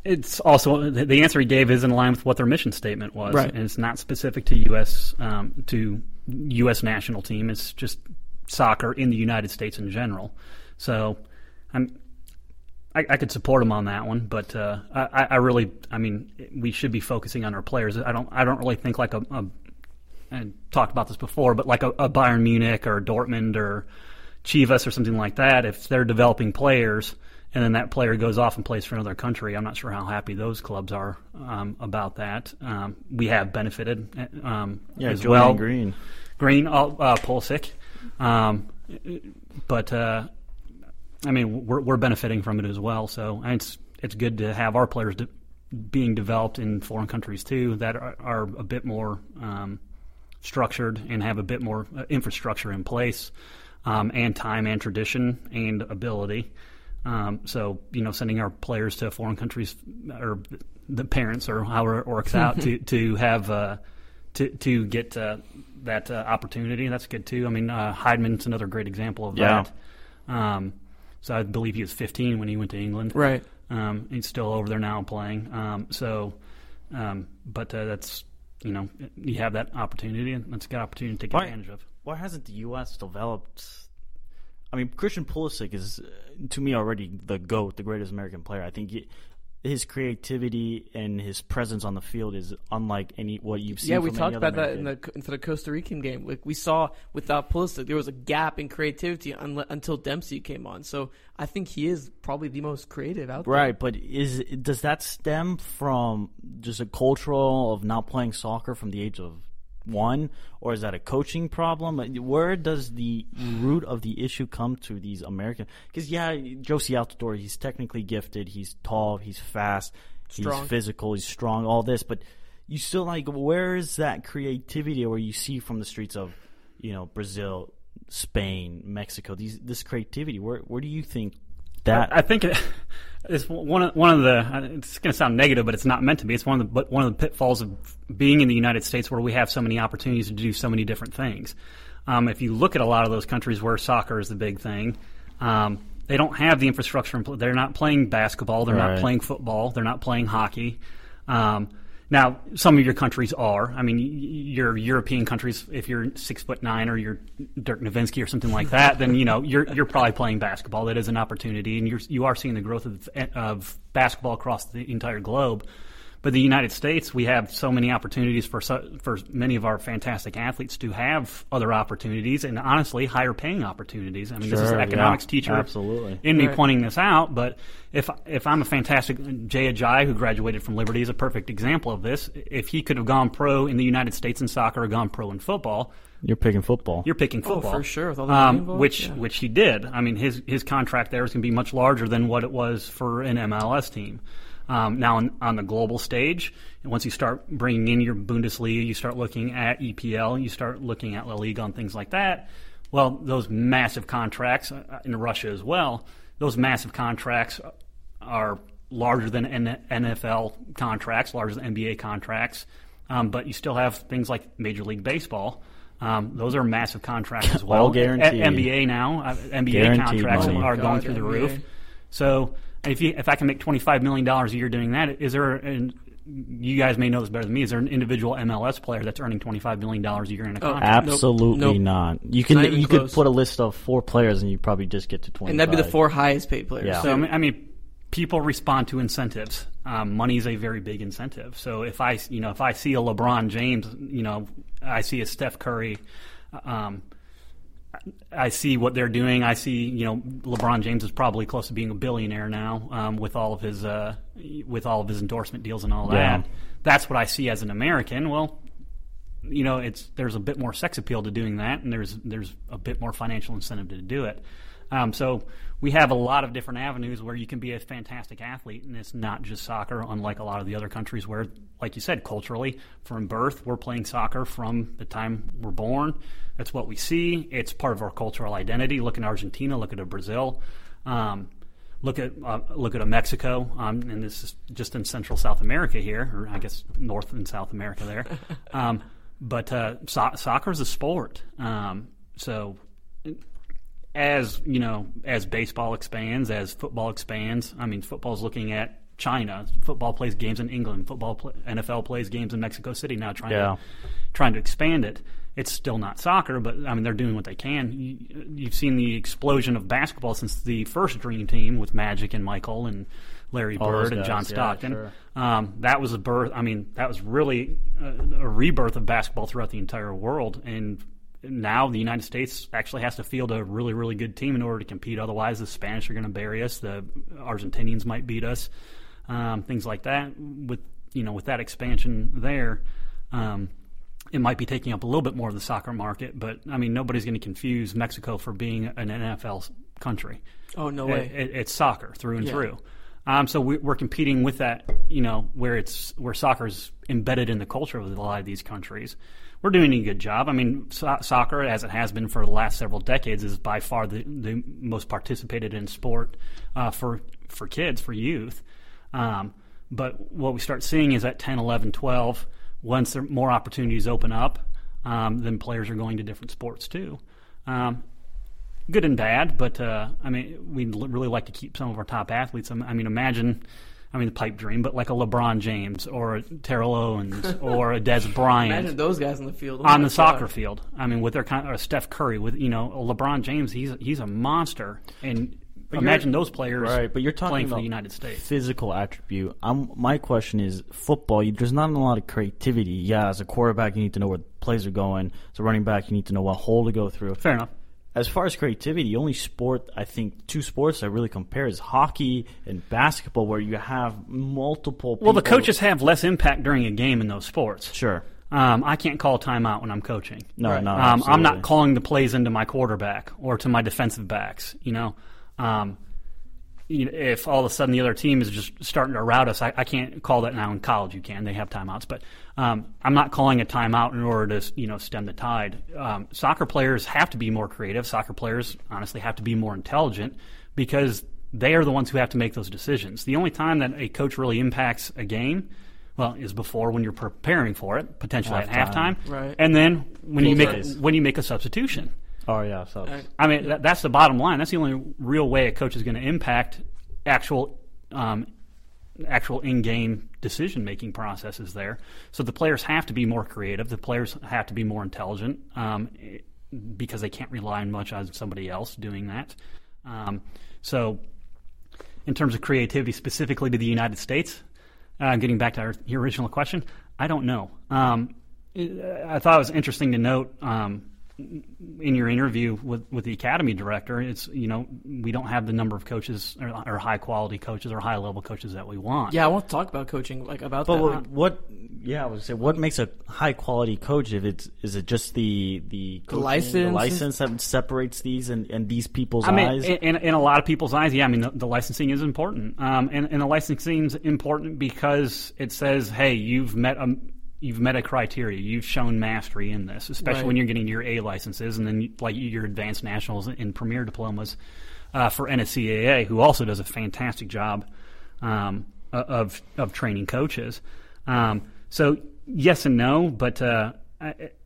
It's also the answer he gave is in line with what their mission statement was, right. and it's not specific to U.S. Um, to U.S. national team. It's just soccer in the United States in general. So I'm I, I, could support him on that one, but uh, I, I, really, I mean, we should be focusing on our players. I don't, I don't really think like a, a and talked about this before, but like a, a Bayern Munich or Dortmund or Chivas or something like that. If they're developing players and then that player goes off and plays for another country, I'm not sure how happy those clubs are um, about that. Um, we have benefited um, yeah, as Julian well. Green, Green, uh, uh, Pulisic. Um, but uh, I mean, we're, we're benefiting from it as well. So it's it's good to have our players de- being developed in foreign countries too that are, are a bit more um, structured and have a bit more uh, infrastructure in place, um, and time and tradition and ability. Um, so you know, sending our players to foreign countries or the parents or however it works out to to have uh, to to get uh, that uh, opportunity. That's good too. I mean, uh, Hyndman's another great example of yeah. that. Um, so I believe he was 15 when he went to England. Right. Um, he's still over there now playing. Um, so, um, but uh, that's you know you have that opportunity, and that's a good opportunity to take why, advantage of. Why hasn't the U.S. developed? I mean, Christian Pulisic is to me already the goat, the greatest American player. I think he, his creativity and his presence on the field is unlike any what you've seen. Yeah, we talked about that in the for the Costa Rican game. Like we saw without uh, Pulisic, there was a gap in creativity un- until Dempsey came on. So I think he is probably the most creative out there. Right, but is does that stem from just a cultural of not playing soccer from the age of one, or is that a coaching problem? Where does the root of the issue come to these American? Because yeah, Jozy Altidore, he's technically gifted, he's tall, he's fast, strong. he's physical, he's strong, all this, but you still like where is that creativity where you see from the streets of you know Brazil, Spain, Mexico? These this creativity. Where where do you think that? I, I think. It, it's one of one of the. It's going to sound negative, but it's not meant to be. It's one of the but one of the pitfalls of being in the United States, where we have so many opportunities to do so many different things. Um, if you look at a lot of those countries where soccer is the big thing, um, they don't have the infrastructure. They're not playing basketball. They're right. not playing football. They're not playing hockey. Um, now, some of your countries are. I mean, your European countries, if you're six foot nine or you're Dirk Nowitzki or something like that, then you know you're you're probably playing basketball. That is an opportunity, and you're you are seeing the growth of, of basketball across the entire globe. But the United States, we have so many opportunities for for many of our fantastic athletes to have other opportunities, and honestly, higher paying opportunities. I mean, sure, this is an economics yeah, teacher, absolutely, in me right. pointing this out. But if if I'm a fantastic Jay Ajayi who graduated from Liberty is a perfect example of this. If he could have gone pro in the United States in soccer or gone pro in football, you're picking football. You're picking football oh, for sure. Um, which yeah. which he did. I mean, his his contract there is going to be much larger than what it was for an MLS team. Um, now, on, on, the global stage, once you start bringing in your Bundesliga, you start looking at EPL, you start looking at La Liga and things like that. Well, those massive contracts uh, in Russia as well, those massive contracts are larger than NFL contracts, larger than NBA contracts. Um, but you still have things like Major League Baseball, Um, those are massive contracts as well. All guaranteed. A- NBA now, uh, NBA Guaranteed contracts money. are going God, through the NBA. roof. So if you if I can make twenty five million dollars a year doing that, is there an you guys may know this better than me. Is there an individual MLS player that's earning twenty five million dollars a year in a Oh, contract? Absolutely Nope. not. You can Not you close. could put a list of four players and you probably just get to twenty. and that'd be the four highest paid players. Yeah. So I mean, I mean, people respond to incentives. Um, money is a very big incentive. So if I, you know, if I see a LeBron James, you know, I see a Steph Curry, um, I see what they're doing. I see, you know, LeBron James is probably close to being a billionaire now um, with all of his uh, with all of his endorsement deals and all Yeah. that. That's what I see as an American. Well, you know, it's there's a bit more sex appeal to doing that, and there's there's a bit more financial incentive to do it. Um, so we have a lot of different avenues where you can be a fantastic athlete, and it's not just soccer. Unlike a lot of the other countries where, like you said, culturally, from birth, we're playing soccer from the time we're born. That's what we see. It's part of our cultural identity. Look at Argentina. Look at a Brazil. Um, look at uh, look at a Mexico, um, and this is just in Central South America here, or I guess North and South America there. um, but uh, so- soccer is a sport, um, so as you know, as baseball expands, as football expands, I mean, football's looking at China. Football plays games in England. Football, pl- NFL plays games in Mexico City now, trying Yeah. to trying to expand it. It's still not soccer, but I mean, they're doing what they can. You, you've seen the explosion of basketball since the first Dream Team with Magic and Michael and Larry Bird and John guys, yeah, Stockton. sure. Um, that was a birth. I mean, that was really a, a rebirth of basketball throughout the entire world. And now the United States actually has to field a really, really good team in order to compete. Otherwise, the Spanish are going to bury us. The Argentinians might beat us. Um, things like that. With you know, with that expansion there. Um, it might be taking up a little bit more of the soccer market, but I mean, nobody's going to confuse Mexico for being an NFL country. Oh no way. it- it's soccer through and Yeah. through. Um, so we, we're competing with that, you know, where it's where soccer's embedded in the culture of a lot of these countries. We're doing a good job. I mean, so- soccer, as it has been for the last several decades, is by far the, the most participated in sport uh, for for kids, for youth. Um, but what we start seeing is at 10, 11, 12, once there, more opportunities open up, um, then players are going to different sports too. Um, good and bad, but uh, I mean, we'd really like to keep some of our top athletes. I mean, imagine, I mean, the pipe dream, but like a LeBron James or a Terrell Owens or a Dez Bryant Imagine those guys on the field Oh on my the soccer field. I mean, with their kind of, Steph Curry, with you know LeBron James, he's he's a monster, and imagine those players Right, but you're talking playing about for the United States. physical attribute. I'm, my question is football. You, there's not a lot of creativity. Yeah, as a quarterback, you need to know where the plays are going. As a running back, you need to know what hole to go through. Fair enough. As far as creativity, the only sport I think two sports that really compare is hockey and basketball, where you have multiple. Well, the coaches have less impact during a game in those sports. Sure. Um, I can't call a timeout when I'm coaching. No, Right. no. Um, I'm not calling the plays into my quarterback or to my defensive backs. You know, um, you know, if all of a sudden the other team is just starting to rout us, I, I can't call that now. In college, you can; they have timeouts, but um, I'm not calling a timeout in order to you know stem the tide. Um, soccer players have to be more creative. Soccer players honestly have to be more intelligent because they are the ones who have to make those decisions. The only time that a coach really impacts a game. Well, is before when you're preparing for it, potentially at Halftime. halftime, Right. and then when you make Plays. when you make a substitution. Oh yeah. So Right. I mean, that, that's the bottom line. That's the only real way a coach is going to impact actual, um, actual in-game decision-making processes there. So the players have to be more creative. The players have to be more intelligent um, because they can't rely much on somebody else doing that. Um, so, in terms of creativity, specifically to the United States, uh, getting back to our, your original question, I don't know. Um, I thought it was interesting to note um, in your interview with, with the academy director. It's you know we don't have the number of coaches or, or high quality coaches or high level coaches that we want. Yeah, I want to talk about coaching, like about But that. what, what? Yeah, I would say what makes a high quality coach? If it's is it just the the, coaching, license? the license that separates these and, and these people's I mean, eyes? in, in, in a lot of people's eyes, yeah. I mean, the, the licensing is important, um, and, and the licensing is important because it says, "Hey, you've met a you've met a criteria. You've shown mastery in this, especially Right. when you're getting your A licenses and then like your advanced nationals and premier diplomas uh, for NSCAA, who also does a fantastic job um, of of training coaches. Um, so yes and no, but uh, it,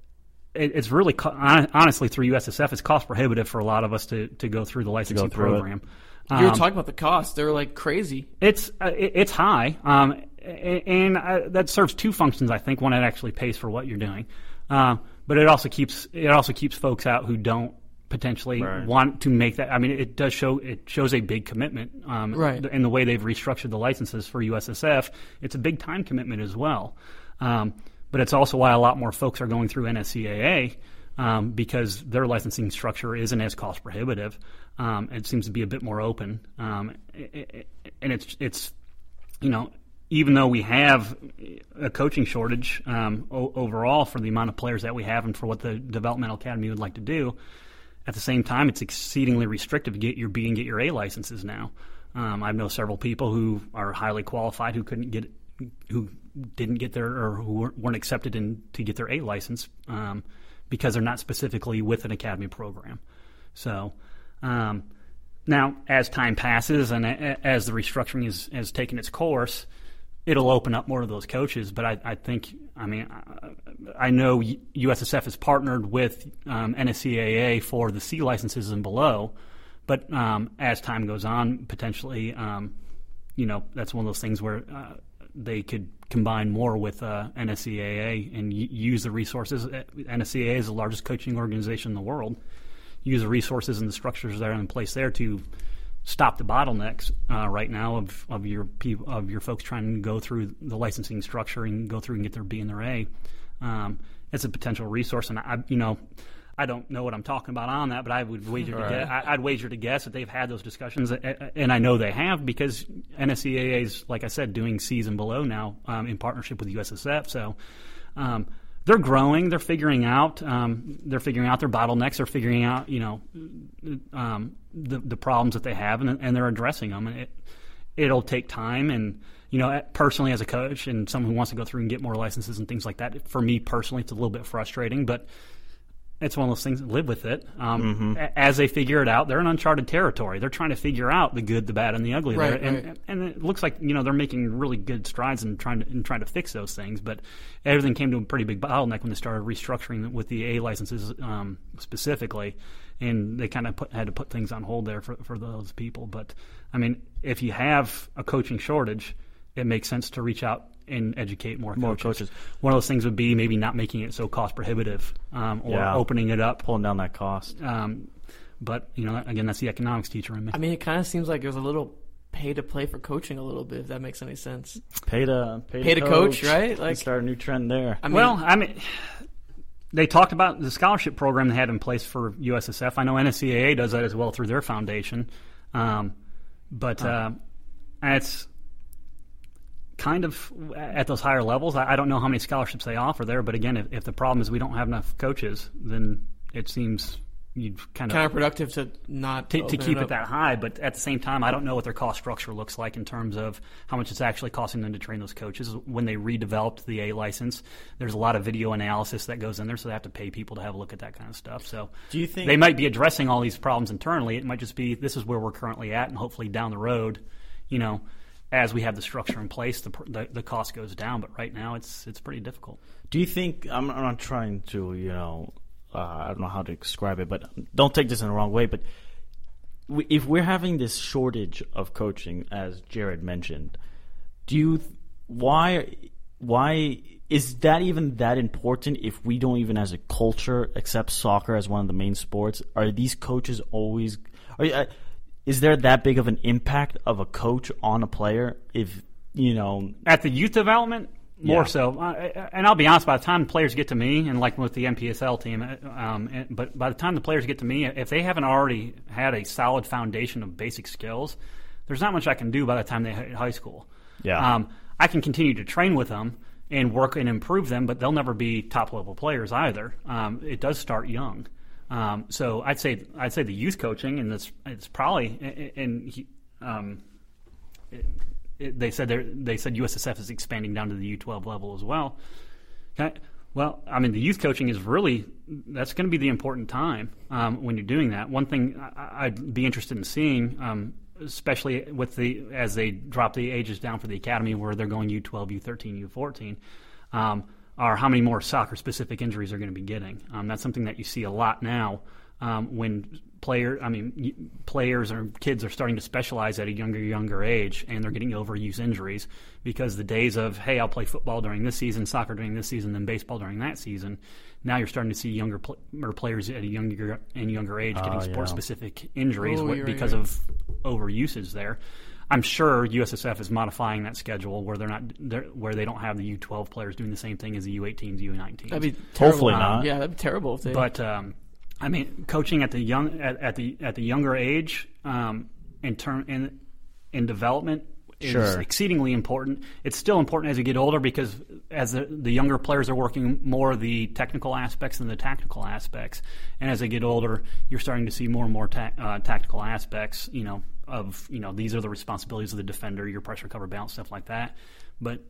it's really co- honestly through USSF, it's cost prohibitive for a lot of us to, to go through the licensing through it. program. You were Um, talking about the costs; they're like crazy. it's uh, it- it's high, um, a- and uh, that serves two functions. I think one, it actually pays for what you're doing, uh, but it also keeps it also keeps folks out who don't potentially Right. want to make that. I mean, it does show it shows a big commitment, um, Right. In the way they've restructured the licenses for USSF, it's a big time commitment as well. Um, but it's also why a lot more folks are going through NSCAA um, because their licensing structure isn't as cost prohibitive. Um, it seems to be a bit more open, um, i- i- and it's it's you know even though we have a coaching shortage um, o- overall for the amount of players that we have and for what the developmental academy would like to do, at the same time it's exceedingly restrictive to get your B and get your A licenses now. Um, I know several people who are highly qualified who couldn't get who didn't get their or who weren't- accepted in to get their A license um, because they're not specifically with an academy program. So um, now, as time passes and as the restructuring is, has taken its course, it'll open up more of those coaches. But I, I think, I mean, I, I know USSF has partnered with um, NSCAA for the C licenses and below. But um, as time goes on, potentially, um, you know, that's one of those things where uh, they could combine more with uh, NSCAA and y- use the resources. NSCAA is the largest coaching organization in the world. Use the resources and the structures that are in place there to stop the bottlenecks uh, right now of, of your of your folks trying to go through the licensing structure and go through and get their B and their A. Um, it's a potential resource, and I, you know, I don't know what I'm talking about on that, but I would wager to guess, I, I'd wager to guess that they've had those discussions, and I know they have because NSCAA is, like I said, doing C's and below now um, in partnership with USSF. So. Um, they're growing. They're figuring out. Um, they're figuring out their bottlenecks. They're figuring out, you know, um, the the problems that they have, and, and they're addressing them. And it it'll take time. And you know, personally as a coach and someone who wants to go through and get more licenses and things like that, for me personally, it's a little bit frustrating, but it's one of those things live with it. Um, a- As they figure it out, they're in uncharted territory. They're trying to figure out the good, the bad, and the ugly. Right, there. And, right. and it looks like you know they're making really good strides in trying to in trying to fix those things. But everything came to a pretty big bottleneck when they started restructuring with the A licenses um, specifically, and they kind of put, had to put things on hold there for for those people. But I mean, if you have a coaching shortage, it makes sense to reach out and educate more, More coaches. coaches. One of those things would be maybe not making it so cost prohibitive, um, or Yeah. opening it up pulling down that cost. um, but you know, again, that's the economics teacher in me. I mean, it kind of seems like there's a little pay to play for coaching a little bit, if that makes any sense. Pay to pay, Pay to coach, right? Like Like- start a new trend there. I mean, well, I mean, they talked about the scholarship program they had in place for USSF. I know NSCAA does that as well through their foundation, um, but uh, it's kind of at those higher levels. I, I don't know how many scholarships they offer there, but again, if, if the problem is we don't have enough coaches, then it seems you'd kind of counterproductive to not to, to keep it, it that high. But at the same time, I don't know what their cost structure looks like in terms of how much it's actually costing them to train those coaches. When they redeveloped the A license, there's a lot of video analysis that goes in there, so they have to pay people to have a look at that kind of stuff. So Do you think- they might be addressing all these problems internally? It might just be this is where we're currently at, and hopefully down the road, you know. As we have the structure in place, the, the the cost goes down. But right now, it's it's pretty difficult. Do you think I'm, I'm not trying to, you know, uh, I don't know how to describe it, but don't take this in the wrong way. But we, if we're having this shortage of coaching, as Jared mentioned, do you why why is that even that important? If we don't even as a culture accept soccer as one of the main sports, are these coaches always? Are, uh, is there that big of an impact of a coach on a player? If you know, At the youth development, more Yeah. so. Uh, and I'll be honest, by the time players get to me, and like with the MPSL team, uh, um, and, but by the time the players get to me, if they haven't already had a solid foundation of basic skills, there's not much I can do by the time they hit high school. Yeah. Um, I can continue to train with them and work and improve them, but they'll never be top level players either. Um, it does start young. Um, so I'd say I'd say the youth coaching, and it's it's probably and he, um, it, they said they're- said USSF is expanding down to the U12 level as well. Okay. Well, I mean, the youth coaching is really that's going to be the important time um, when you're doing that. One thing I, I'd be interested in seeing, um, especially with the as they drop the ages down for the academy, where they're going U12, U13, U14. Are how many more soccer specific injuries are going to be getting. Um, that's something that you see a lot now um, when player, I mean, players or kids are starting to specialize at a younger, younger age, and they're getting overuse injuries because the days of hey, I'll play football during this season, soccer during this season, then baseball during that season. Now you're starting to see younger pl- or players at a younger and younger age getting Oh, sport specific injuries Oh, wh- because right. of overuses there. I'm sure USSF is modifying that schedule where they're not they're, where they don't have the U12 players doing the same thing as the U18s, U19s. That'd be terrible. Hopefully not. Yeah, that'd be terrible if they. But um, I mean, coaching at the young at, at the at the younger age, um, in term in in development is Sure. exceedingly important. It's still important as you get older because as the, the younger players are working more the technical aspects than the tactical aspects, and as they get older, you're starting to see more and more ta- uh, tactical aspects. You know, of you know these are the responsibilities of the defender, your pressure cover balance, stuff like that. But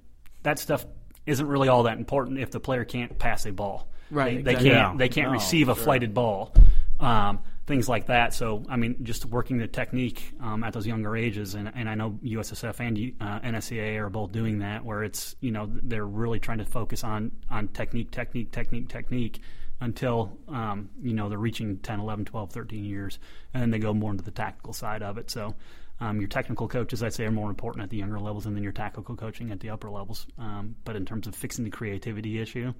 that stuff isn't really all that important if the player can't pass a ball. Right, They, they exactly. can't. They can't No, receive a sure. flighted ball. Um, things like that. So, I mean, just working the technique um, at those younger ages, and, and I know USSF and uh, NSCAA are both doing that, where it's you know they're really trying to focus on on technique, technique, technique, technique until um, you know they're reaching 10, 11, 12, 13 years, and then they go more into the tactical side of it. So. Um, your technical coaches, I'd say, are more important at the younger levels, and then your tactical coaching at the upper levels. Um, but in terms of fixing the creativity issue,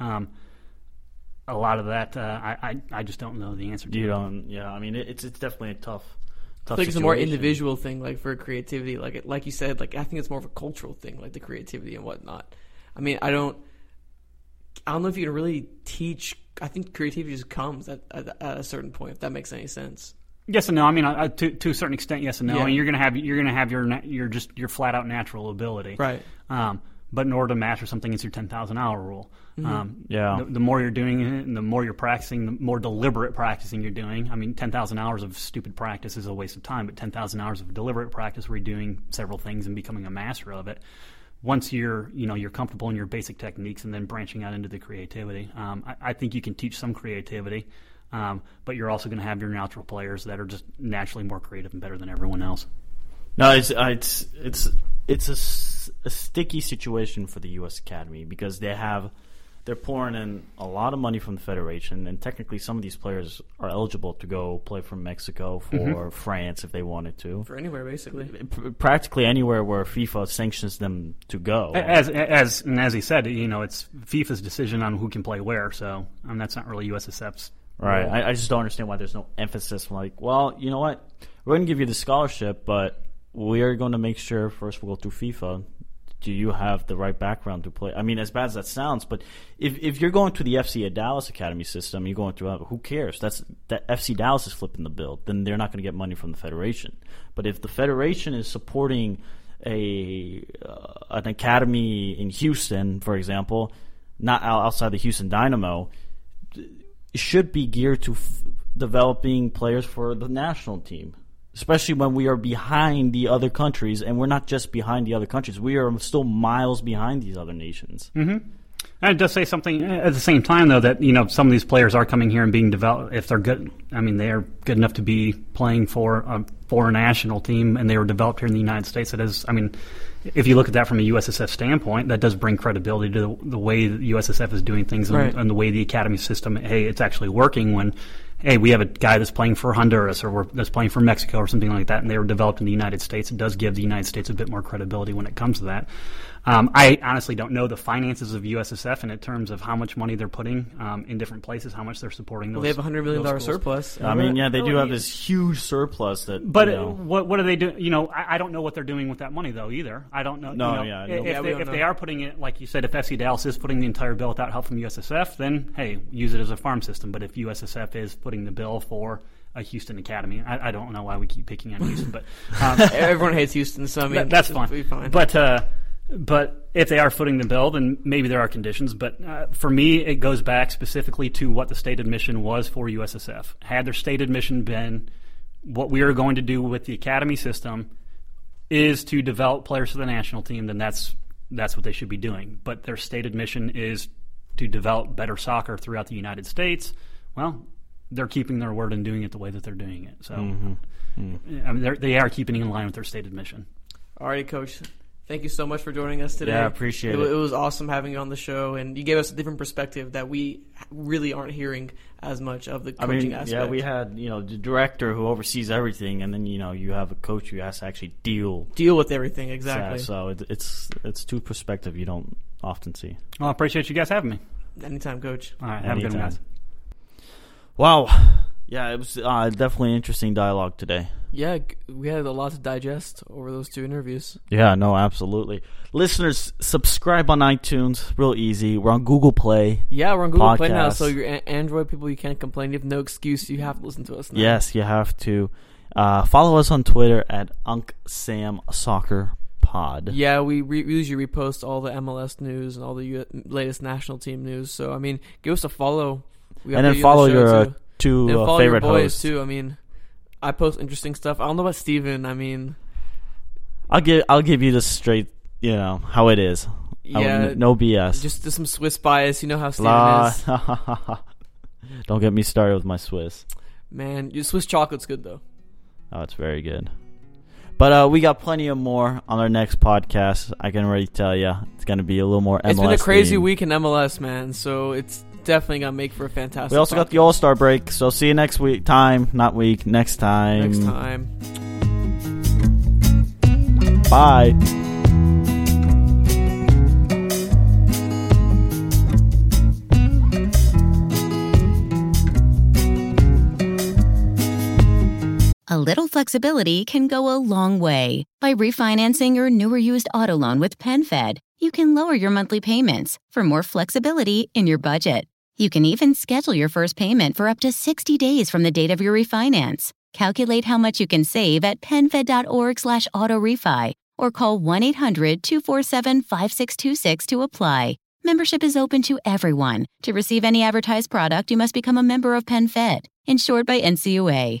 um, a lot of that, uh, I, I I just don't know the answer to. You don't. Yeah, I mean, it, it's it's definitely a tough. I tough think it's a more individual thing, like for creativity, like it, like you said, like I think it's more of a cultural thing, like the creativity and whatnot. I mean, I don't, I don't know if you can really teach. I think creativity just comes at, at, at a certain point, if that makes any sense. Yes and no. I mean, uh, to to a certain extent, yes and no. Yeah. And you're gonna have you're gonna have your your just your flat out natural ability, Right. Um, but in order to master something, it's your ten thousand hour rule. Um, Yeah. The, the more you're doing it, and the more you're practicing, the more deliberate practicing you're doing. I mean, ten thousand hours of stupid practice is a waste of time, but ten thousand hours of deliberate practice, where you're doing several things and becoming a master of it. Once you're, you know, you're comfortable in your basic techniques, and then branching out into the creativity, um, I, I think you can teach some creativity. Um, but you're also going to have your natural players that are just naturally more creative and better than everyone else. No, it's uh, it's it's it's a sticky situation for the U.S. Academy because they have they're pouring in a lot of money from the federation, and technically some of these players are eligible to go play for Mexico, for Mm-hmm. France if they wanted to. For anywhere, basically. P- practically anywhere where FIFA sanctions them to go. As as and as he said, you know, it's FIFA's decision on who can play where. So um, that's not really USSF's. Right. I, I just don't understand why there's no emphasis. Like, well, you know what? We're going to give you the scholarship, but we are going to make sure first we'll go through FIFA. Do you have the right background to play? I mean, as bad as that sounds, but if if you're going to the FC Dallas Academy system, you're going through. Who cares? That's that FC Dallas is flipping the bill. Then they're not going to get money from the federation. But if the federation is supporting a uh, an academy in Houston, for example, not outside the Houston Dynamo, should be geared to f- developing players for the national team, especially when we are behind the other countries, and we're not just behind the other countries; we are still miles behind these other nations. Mm-hmm. And it does say something eh, at the same time, though, that you know some of these players are coming here and being developed. If they're good, I mean, they are good enough to be playing for a for a national team, and they were developed here in the United States. It is, I mean, if you look at that from a USSF standpoint, that does bring credibility to the, the way USSF is doing things Right. and, and the way the academy system. Hey, it's actually working when. Hey, we have a guy that's playing for Honduras or that's playing for Mexico or something like that, and they were developed in the United States. It does give the United States a bit more credibility when it comes to that. Um, I honestly don't know the finances of USSF and in terms of how much money they're putting um, in different places, how much they're supporting those. Well, they have a hundred million dollar surplus. I mean, yeah, they do Oh, have this huge surplus that. But you uh, know, what what are they doing? You know, I, I don't know what they're doing with that money though either. I don't know. No, you know, yeah, if, no. Yeah, they, don't if they are putting it, like you said, if FC Dallas is putting the entire bill without help from USSF, then hey, use it as a farm system. But if USSF is putting the bill for a Houston Academy, I, I don't know why we keep picking on Houston, but um, Everyone hates Houston, so I mean, that, that's fine. be fine. But uh, but if they are footing the bill, then maybe there are conditions. But uh, for me, it goes back specifically to what the state admission was for USSF. Had their state admission been what we are going to do with the academy system is to develop players for the national team, then that's that's what they should be doing. But their state admission is to develop better soccer throughout the United States. Well, they're keeping their word and doing it the way that they're doing it. So, I mean, they're, keeping in line with their state admission. All right, coach. Thank you so much for joining us today. Yeah, I appreciate it. it. It was awesome having you on the show, and you gave us a different perspective that we really aren't hearing as much of the I coaching mean, aspect. yeah, we had you know the director who oversees everything, and then you know you have a coach who has to actually deal. deal with everything Yeah, exactly. so it, it's it's two perspective you don't often see. Well, I appreciate you guys having me. Anytime, coach. All right, have a good one, guys. Wow, yeah, it was uh, definitely interesting dialogue today. Yeah, we had a lot to digest over those two interviews. Yeah, no, absolutely. Listeners, subscribe on iTunes, real easy. We're on Google Play. Yeah, we're on Google Play now, so your a- Android people, you can't complain. You have no excuse. You have to listen to us now. Yes, you have to uh, follow us on Twitter at Unc Sam Soccer Pod. Yeah, we, re- we usually repost all the MLS news and all the U- latest national team news. So I mean, give us a follow. We and then follow the your uh. Two uh, follow favorite your boys hosts. too. I mean, I post interesting stuff. I don't know about Steven. I mean, I'll give I'll give you the straight, you know how it is. I yeah, no BS. just just some Swiss bias. You know how Steven La- is. Don't get me started with my Swiss. Man, your Swiss chocolate's good though. Oh, it's very good. But uh, we got plenty of more on our next podcast. I can already tell you, it's going to be a little more. MLS It's been a crazy themed. week in MLS, man. So it's definitely gonna make for a fantastic. We also got the. All Star break, so see you next week. Time, not week. Next time. next time. Bye. A little flexibility can go a long way. By refinancing your newer used auto loan with PenFed, you can lower your monthly payments for more flexibility in your budget. You can even schedule your first payment for up to 60 days from the date of your refinance. Calculate how much you can save at penfed.org slash auto refi or call 1-800-247-5626 to apply. Membership is open to everyone. To receive any advertised product, you must become a member of PenFed, insured by NCUA.